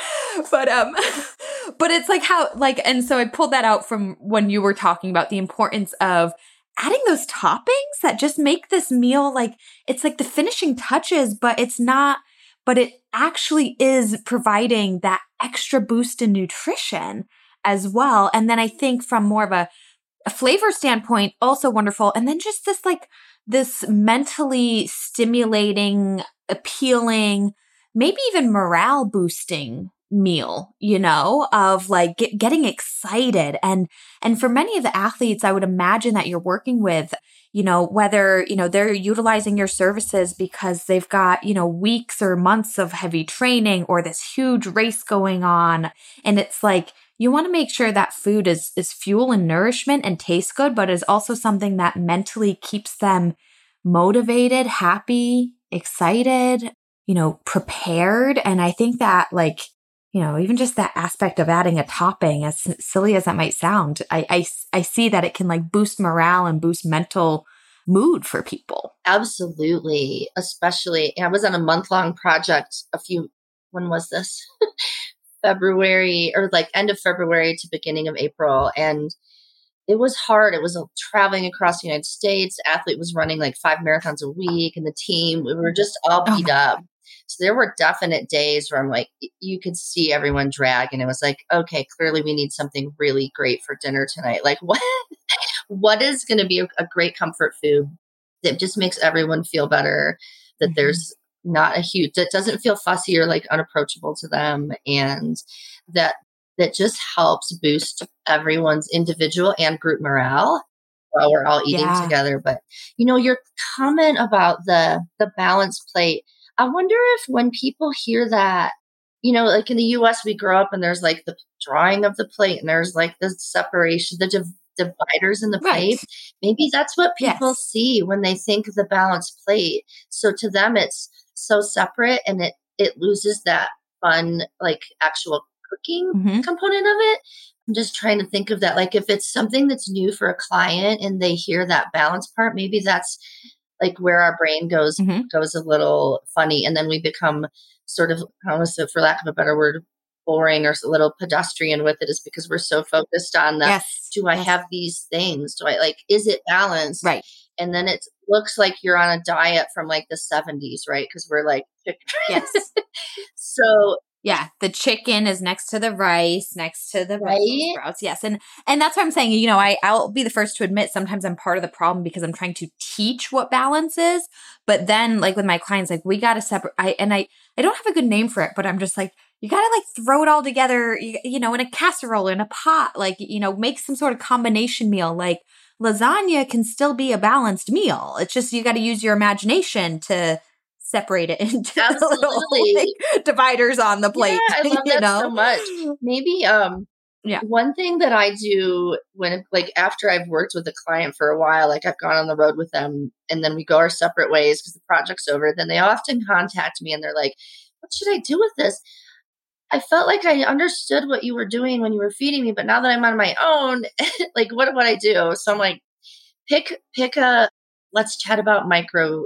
But um, but it's like how like, and so I pulled that out from when you were talking about the importance of adding those toppings that just make this meal like it's like the finishing touches, but it's not, but it actually is providing that extra boost in nutrition as well. And then I think from more of a, a flavor standpoint, also wonderful. And then just this like this mentally stimulating, appealing, maybe even morale boosting meal, you know, of like get, getting excited. And, and for many of the athletes, I would imagine that you're working with, you know, whether, you know, they're utilizing your services because they've got, you know, weeks or months of heavy training or this huge race going on. And it's like, you want to make sure that food is, is fuel and nourishment and tastes good, but is also something that mentally keeps them motivated, happy, excited, you know, prepared. And I think that like, you know, even just that aspect of adding a topping, as silly as that might sound, I, I, I see that it can like boost morale and boost mental mood for people. Absolutely. Especially, I was on a month long project a few, when was this? February or like end of February to beginning of April. And it was hard. It was traveling across the United States. Athlete was running like five marathons a week, and the team, we were just all oh beat oh up. So there were definite days where I'm like, you could see everyone drag, and it was like, okay, clearly we need something really great for dinner tonight. Like, what, what is going to be a, a, great comfort food that just makes everyone feel better? That mm-hmm. there's not a huge that doesn't feel fussy or like unapproachable to them, and that that just helps boost everyone's individual and group morale while we're all eating yeah. together. But you know, your comment about the the balanced plate, I wonder if when people hear that, you know, like in the US we grow up and there's like the drawing of the plate and there's like the separation, the div- dividers in the plate. Right. Maybe that's what people yes. see when they think of the balanced plate. So to them it's so separate and it it loses that fun like actual cooking mm-hmm. component of it. I'm just trying to think of that. Like if it's something that's new for a client and they hear that balance part, maybe that's like where our brain goes mm-hmm. goes a little funny, and then we become sort of, I for lack of a better word, boring or a little pedestrian with it is because we're so focused on that. yes. do I yes. have these things? Do I like is it balanced? Right. And then it looks like you're on a diet from like the 70s, right? Because we're like yes. so yeah, the chicken is next to the rice, next to the right? sprouts. Yes, and and that's what I'm saying. You know, I I'll be the first to admit sometimes I'm part of the problem because I'm trying to teach what balance is, but then like with my clients, like we got to separate. I and I I don't have a good name for it, but I'm just like you got to like throw it all together, you, you know, in a casserole, in a pot, like, you know, make some sort of combination meal. Like lasagna can still be a balanced meal. It's just, you got to use your imagination to separate it into little like, dividers on the plate. Yeah, I love that know? so much. Maybe, um, yeah. One thing that I do when, like, after I've worked with a client for a while, like I've gone on the road with them and then we go our separate ways because the project's over, then they often contact me and they're like, what should I do with this? I felt like I understood what you were doing when you were feeding me, but now that I'm on my own, like what would I do? So I'm like, pick pick a let's chat about micro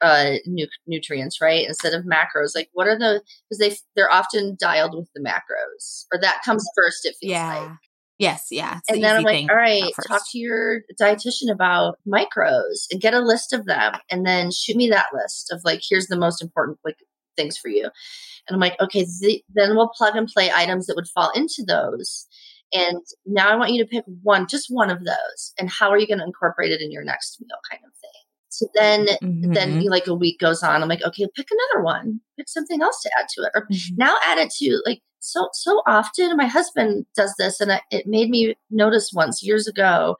uh nu- nutrients, right? Instead of macros. Like what are the because they they're often dialed with the macros. Or that comes first, it feels yeah. like. Yes, yeah. And then I'm like, all right, talk to your dietitian about micros and get a list of them and then shoot me that list of like, here's the most important like things for you. And I'm like, okay, th- then we'll plug and play items that would fall into those. And now I want you to pick one, just one of those. And how are you going to incorporate it in your next meal kind of thing? So then, mm-hmm. then like a week goes on. I'm like, okay, pick another one, pick something else to add to it, or mm-hmm. now add it to like so so often. My husband does this, and I, it made me notice once years ago.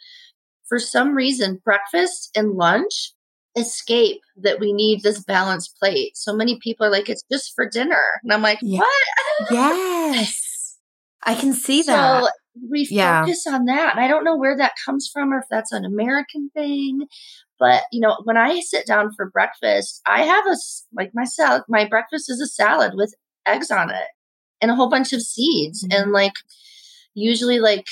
For some reason, breakfast and lunch escape that we need this balanced plate. So many people are like, it's just for dinner. And I'm like, yeah. what? yes. I can see so that. We yeah. focus on that. And I don't know where that comes from or if that's an American thing. But, you know, when I sit down for breakfast, I have a, like my salad, my breakfast is a salad with eggs on it and a whole bunch of seeds. Mm-hmm. And like, usually like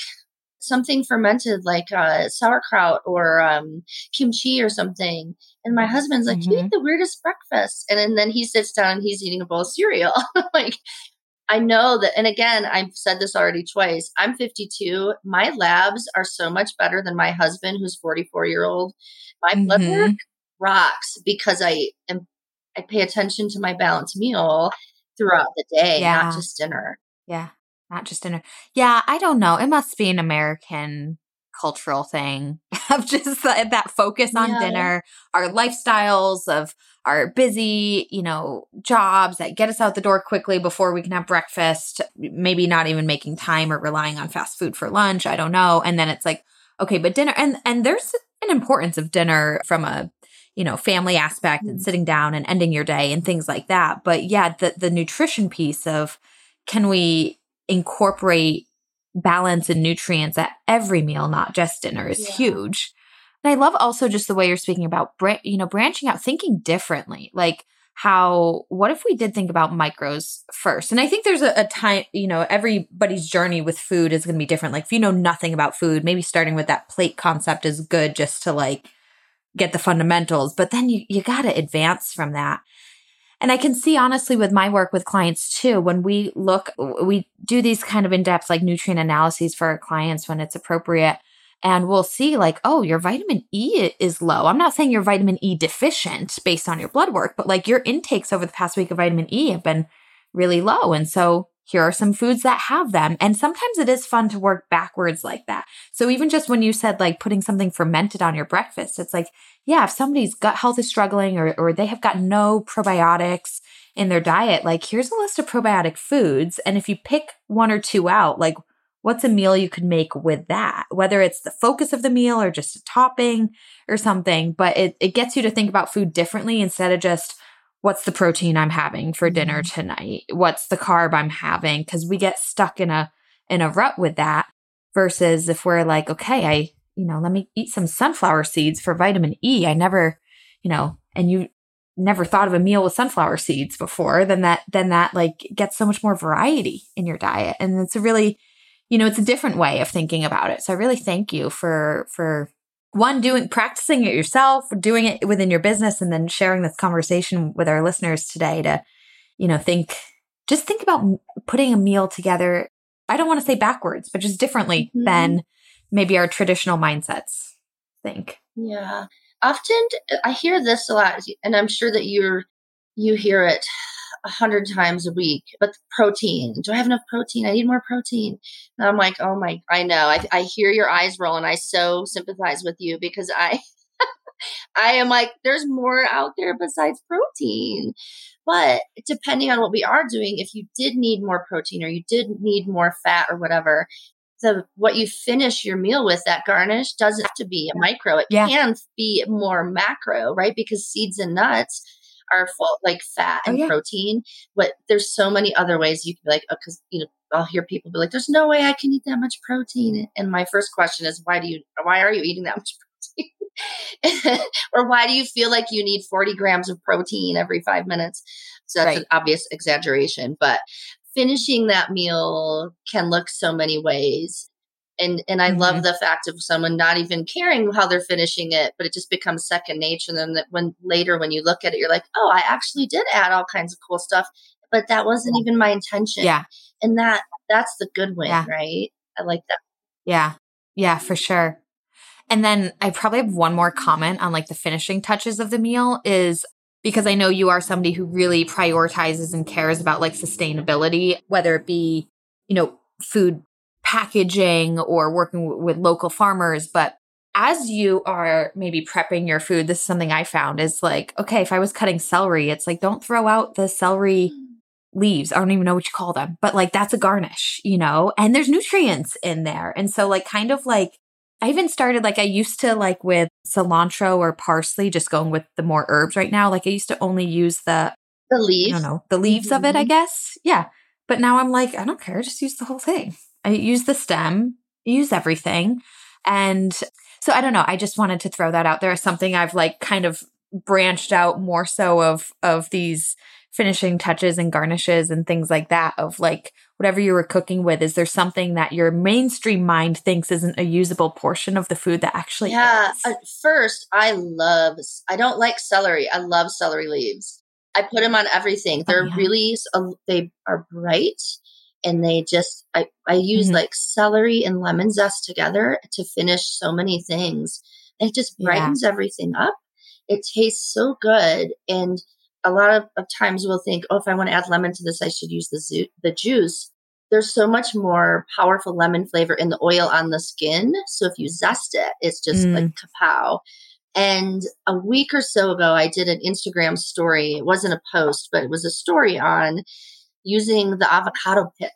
something fermented like uh, sauerkraut or um, kimchi or something. And my husband's like, mm-hmm. you eat the weirdest breakfast. And, and then he sits down and he's eating a bowl of cereal. like, I know that, and again, I've said this already twice. I'm 52. My labs are so much better than my husband, who's 44 year old. My mm-hmm. blood work rocks because I am, I pay attention to my balanced meal throughout the day, yeah. not just dinner. Yeah not just in a yeah i don't know it must be an american cultural thing of just that, that focus on yeah. dinner our lifestyles of our busy you know jobs that get us out the door quickly before we can have breakfast maybe not even making time or relying on fast food for lunch i don't know and then it's like okay but dinner and and there's an importance of dinner from a you know family aspect and mm. sitting down and ending your day and things like that but yeah the the nutrition piece of can we incorporate balance and nutrients at every meal, not just dinner, is yeah. huge. And I love also just the way you're speaking about, you know, branching out, thinking differently. Like how, what if we did think about micros first? And I think there's a, a time, you know, everybody's journey with food is going to be different. Like if you know nothing about food, maybe starting with that plate concept is good just to like get the fundamentals, but then you, you got to advance from that. And I can see honestly with my work with clients too, when we look, we do these kind of in depth like nutrient analyses for our clients when it's appropriate. And we'll see like, oh, your vitamin E is low. I'm not saying you're vitamin E deficient based on your blood work, but like your intakes over the past week of vitamin E have been really low. And so here are some foods that have them. And sometimes it is fun to work backwards like that. So even just when you said like putting something fermented on your breakfast, it's like, yeah, if somebody's gut health is struggling or, or they have got no probiotics in their diet, like here's a list of probiotic foods. And if you pick one or two out, like what's a meal you could make with that? Whether it's the focus of the meal or just a topping or something, but it, it gets you to think about food differently instead of just, what's the protein I'm having for dinner mm-hmm. tonight? What's the carb I'm having? Cause we get stuck in a, in a rut with that versus if we're like, okay, I, you know, let me eat some sunflower seeds for vitamin E. I never, you know, and you never thought of a meal with sunflower seeds before, then that, then that like gets so much more variety in your diet. And it's a really, you know, it's a different way of thinking about it. So I really thank you for, for one doing practicing it yourself doing it within your business and then sharing this conversation with our listeners today to you know think just think about putting a meal together. I don't want to say backwards but just differently mm-hmm. than maybe our traditional mindsets think. Yeah. Often i hear this a lot and i'm sure that you're you hear it a hundred times a week. But protein, do I have enough protein? I need more protein. And I'm like, oh my, I know. I, I hear your eyes roll and I so sympathize with you because I, I am like, there's more out there besides protein. But depending on what we are doing, if you did need more protein or you did need more fat or whatever, the what you finish your meal with that garnish doesn't have to be a micro. It yeah. can be more macro, right? Because seeds and nuts are full like fat oh, and oh, yeah. protein. But there's so many other ways you can be like, because oh, you know, I'll hear people be like, "There's no way I can eat that much protein." And my first question is, why do you? Why are you eating that much protein? or why do you feel like you need 40 grams of protein every five minutes? So that's right. an obvious exaggeration, but finishing that meal can look so many ways. And and I mm-hmm. love the fact of someone not even caring how they're finishing it, but it just becomes second nature. And then that when later when you look at it, you're like, oh, I actually did add all kinds of cool stuff, but that wasn't even my intention. Yeah. And that that's the good win, yeah. right? I like that. Yeah. Yeah, for sure. And then I probably have one more comment on like the finishing touches of the meal is because I know you are somebody who really prioritizes and cares about like sustainability, whether it be, you know, food packaging or working w- with local farmers. But as you are maybe prepping your food, this is something I found is like, okay, if I was cutting celery, it's like, don't throw out the celery leaves. I don't even know what you call them, but like that's a garnish, you know, and there's nutrients in there. And so, like, kind of like, I even started like I used to like with cilantro or parsley, just going with the more herbs right now. Like I used to only use the the leaves. I don't know, the leaves mm-hmm. of it, I mm-hmm. guess. Yeah. But now I'm like, I don't care, just use the whole thing. I use the stem, use everything. And so I don't know. I just wanted to throw that out there as something I've like kind of branched out more so of of these finishing touches and garnishes and things like that of like whatever you were cooking with is there something that your mainstream mind thinks isn't a usable portion of the food that actually yeah uh, is? at first i love i don't like celery i love celery leaves i put them on everything oh, they're oh, yeah. really um, they are bright and they just i, I use mm-hmm. like celery and lemon zest together to finish so many things it just brightens yeah. everything up it tastes so good and a lot of, of, times we'll think, oh, if I want to add lemon to this, I should use the, zu- the juice. There's so much more powerful lemon flavor in the oil on the skin. So if you zest it, it's just mm. like kapow. And a week or so ago, I did an Instagram story. It wasn't a post, but it was a story on using the avocado pit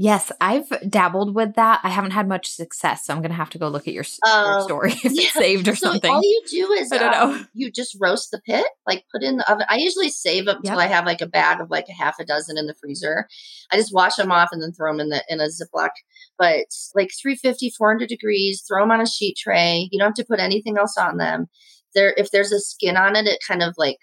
Yes, I've dabbled with that. I haven't had much success, so I'm going to have to go look at your, your um, story if yeah. it's saved or so something. All you do is I don't um, know. you just roast the pit, like put in the oven. I usually save them until yep. I have like a bag of like a half a dozen in the freezer. I just wash them off and then throw them in the in a Ziploc. But like 350, 400 degrees, throw them on a sheet tray. You don't have to put anything else on them. There, if there's a skin on it, it kind of like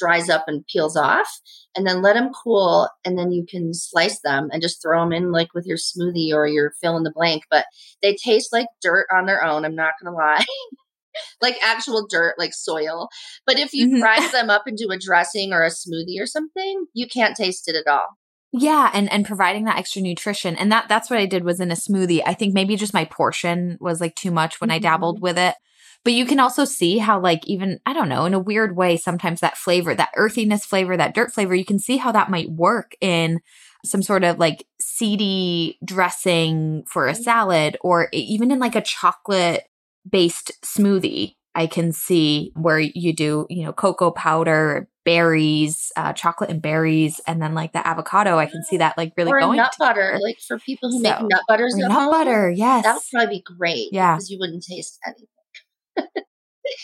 dries up and peels off and then let them cool and then you can slice them and just throw them in like with your smoothie or your fill in the blank but they taste like dirt on their own i'm not gonna lie like actual dirt like soil but if you mm-hmm. fry them up and do a dressing or a smoothie or something you can't taste it at all yeah, and and providing that extra nutrition. And that that's what I did was in a smoothie. I think maybe just my portion was like too much when. I dabbled mm-hmm. with it. But you can also see how, like, even, I don't know, in a weird way, sometimes that flavor, that earthiness flavor, that dirt flavor, you can see how that might work in some sort of like seedy dressing for a salad or even in like a chocolate based smoothie. I can see where you do, you know, cocoa powder, berries, uh, chocolate and berries, and then like the avocado. I can see that like really or going nut butter, like for people who so, make nut butters. nut home, butter, yes, that would probably be great. Yeah, because you wouldn't taste anything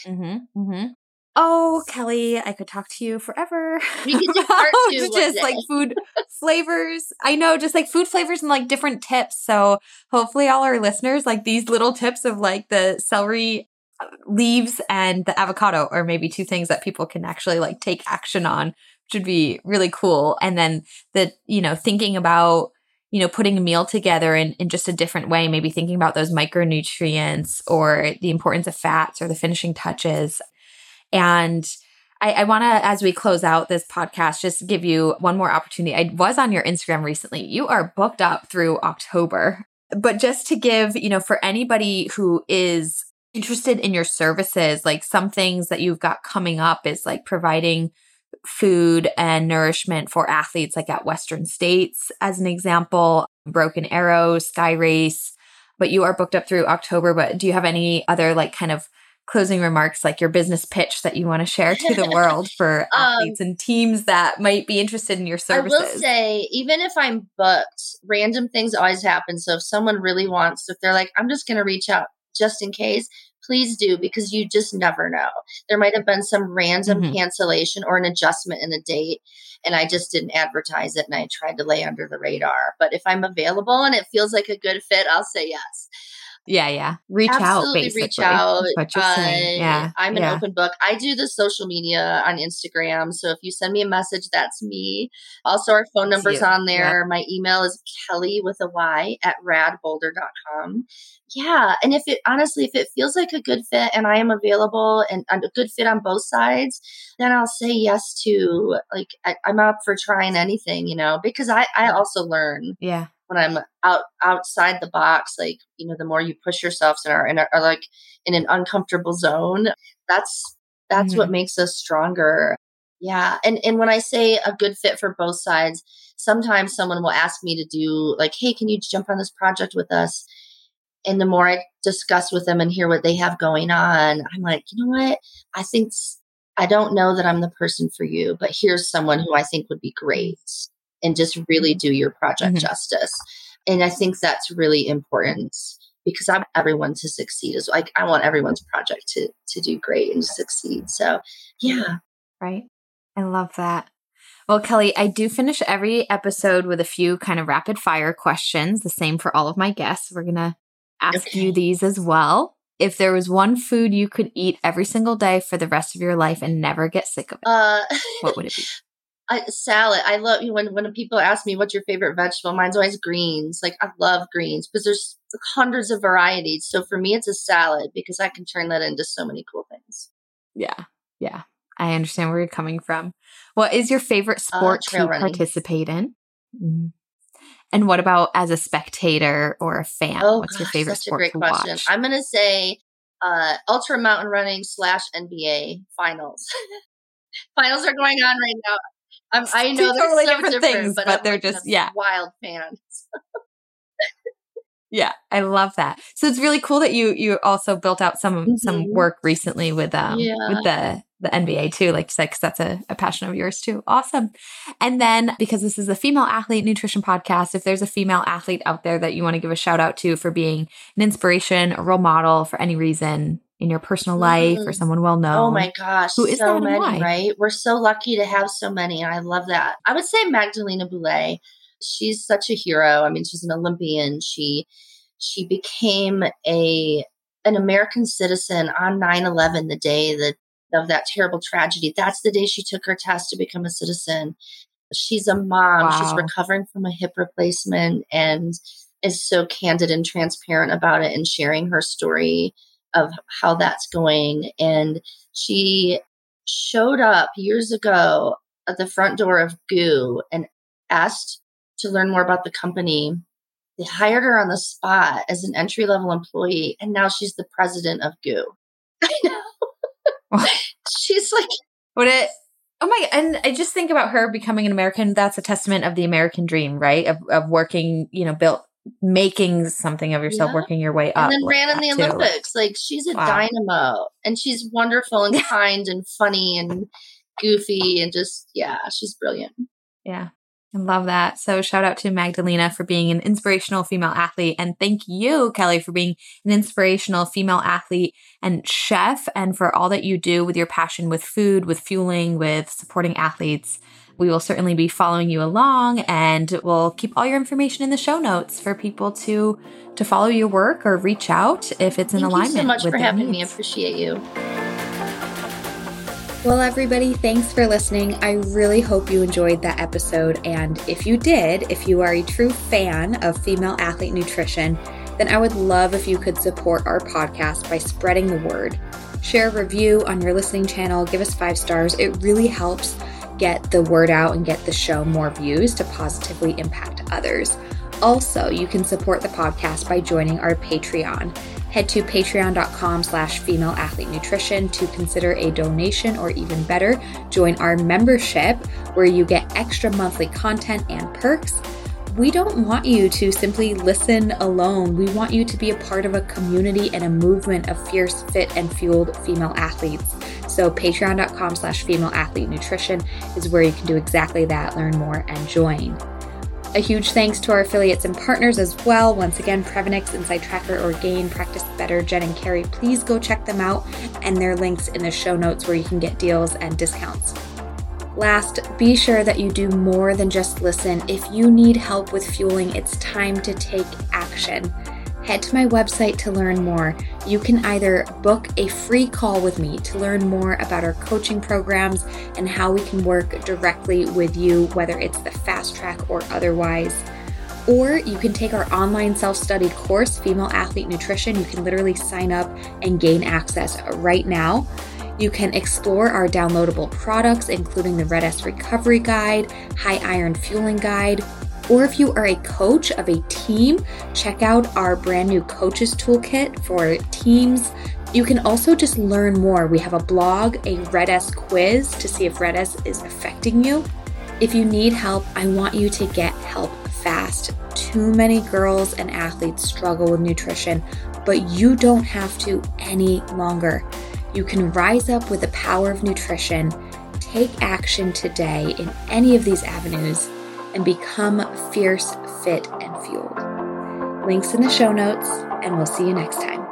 mm-hmm, mm-hmm. Oh, Kelly, I could talk to you forever. We could do part two. just like food flavors. I know, just like food flavors and like different tips. So hopefully, all our listeners like these little tips of like the celery uh, leaves and the avocado are maybe two things that people can actually like take action on, which would be really cool. And then the you know thinking about you know, putting a meal together in, in just a different way, maybe thinking about those micronutrients or the importance of fats or the finishing touches. And I, I want to, as we close out this podcast, just give you one more opportunity. I was on your Instagram recently. You are booked up through October, but just to give, you know, for anybody who is interested in your services, like some things that you've got coming up is like providing food and nourishment for athletes like at Western States, as an example, Broken Arrow, Sky Race. But you are booked up through October. But do you have any other like kind of closing remarks, like your business pitch that you want to share to the world for um, athletes and teams that might be interested in your services? I will say, even if I'm booked, random things always happen. So if someone really wants, if they're like, I'm just going to reach out just in case, please do because you just never know. There might have been some random mm-hmm. cancellation or an adjustment in a date, and I just didn't advertise it and I tried to lay under the radar. But if I'm available and it feels like a good fit, I'll say yes. Yeah, yeah. Reach Absolutely out, basically. reach out. Uh, yeah, I'm an yeah. open book. I do the social media on Instagram. So if you send me a message, that's me. Also, our phone number's on there. My email is Kelly with a Y at radboulder.com. Yeah. And if it honestly, if it feels like a good fit and I am available and, and a good fit on both sides, then I'll say yes to like, I, I'm up for trying anything, you know, because I, I also learn. Yeah when I'm out outside the box, like you know, the more you push yourselves and are, in are like in an uncomfortable zone, that's that's mm-hmm. what makes us stronger. Yeah, and and when I say a good fit for both sides, sometimes someone will ask me to do like, hey, can you jump on this project with us? And the more I discuss with them and hear what they have going on, I'm like, you know what? I think I don't know that I'm the person for you, but here's someone who I think would be great and just really do your project mm-hmm. justice. And I think that's really important because I want everyone to succeed as like I want everyone's project to to do great and succeed. So yeah. Right. I love that. Well, Kelly, I do finish every episode with a few kind of rapid fire questions, the same for all of my guests. We're going to ask okay. you these as well. If there was one food you could eat every single day for the rest of your life and never get sick of it, uh, what would it be? I, salad. I love you when when people ask me what's your favorite vegetable. Mine's always greens. Like I love greens because there's hundreds of varieties. So for me, it's a salad because I can turn that into so many cool things. Yeah, yeah. I understand where you're coming from. What is your favorite uh, sport uh, to running. participate in? Mm-hmm. And what about as a spectator or a fan? Oh, What's your favorite such sport a great to question. watch? I'm gonna say uh, ultra mountain running slash NBA finals. finals are going on right now. Um, I know they're totally so different, different, things, but, but they're just yeah wild fans. yeah, I love that. So it's really cool that you you also built out some mm-hmm. some work recently with um yeah. with the the NBA too, like you said, because that's a, a passion of yours too. Awesome. And then because this is a female athlete nutrition podcast, if there's a female athlete out there that you want to give a shout out to for being an inspiration, a role model for any reason, in your personal life or mm. someone well known? Oh my gosh, who is so many, right? We're so lucky to have so many. I love that. I would say Magdalena Boulet. She's such a hero. I mean, she's an Olympian. She she became a an American citizen on 9/11, the day that of that terrible tragedy. That's the day she took her test to become a citizen. She's a mom. Wow. She's recovering from a hip replacement and is so candid and transparent about it and sharing her story of how that's going. And she showed up years ago at the front door of GU and asked to learn more about the company. They hired her on the spot as an entry level employee, and now she's the president of GU. I know. she's like, would it? Oh my! And I just think about her becoming an American. That's a testament of the American dream, right? Of of working, you know, built making something of yourself, yeah. working your way up. And then ran in the too. Olympics. Like she's a wow. dynamo and she's wonderful and kind and funny and goofy and just, yeah, she's brilliant. Yeah. I love that. So shout out to Magdalena for being an inspirational female athlete. And thank you, Kelly, for being an inspirational female athlete and chef and for all that you do with your passion with food, with fueling, with supporting athletes. We will certainly be following you along and we'll keep all your information in the show notes for people to to follow your work or reach out if it's in Thank alignment. Thank you so much for having needs. me. I appreciate you. Well, everybody, thanks for listening. I really hope you enjoyed that episode. And if you did, if you are a true fan of female athlete nutrition, then I would love if you could support our podcast by spreading the word. Share a review on your listening channel, give us five stars. It really helps get the word out and get the show more views to positively impact others. Also, you can support the podcast by joining our Patreon. Head to patreon.com slash female athlete nutrition to consider a donation or even better, join our membership where you get extra monthly content and perks. we don't want you to simply listen alone. We want you to be a part of a community and a movement of fierce, fit, and fueled female athletes. So patreon.com slash female athlete nutrition is where you can do exactly that, learn more, and join. A huge thanks to our affiliates and partners as well. Once again, Previnex, Inside Tracker, Orgain, Practice Better, Jen and Carrie. Please go check them out and their links in the show notes where you can get deals and discounts. Last, be sure that you do more than just listen. If you need help with fueling, it's time to take action head to my website to learn more. You can either book a free call with me to learn more about our coaching programs and how we can work directly with you, whether it's the fast track or otherwise. Or you can take our online self study course, Female Athlete Nutrition. You can literally sign up and gain access right now. You can explore our downloadable products, including the Red S Recovery Guide, High Iron Fueling Guide, or if you are a coach of a team, check out our brand new Coaches Toolkit for teams. You can also just learn more. We have a blog, a Red S quiz to see if Red S is affecting you. If you need help, I want you to get help fast. Too many girls and athletes struggle with nutrition, but you don't have to any longer. You can rise up with the power of nutrition, take action today in any of these avenues and become fierce, fit, and fueled. Links in the show notes, and we'll see you next time.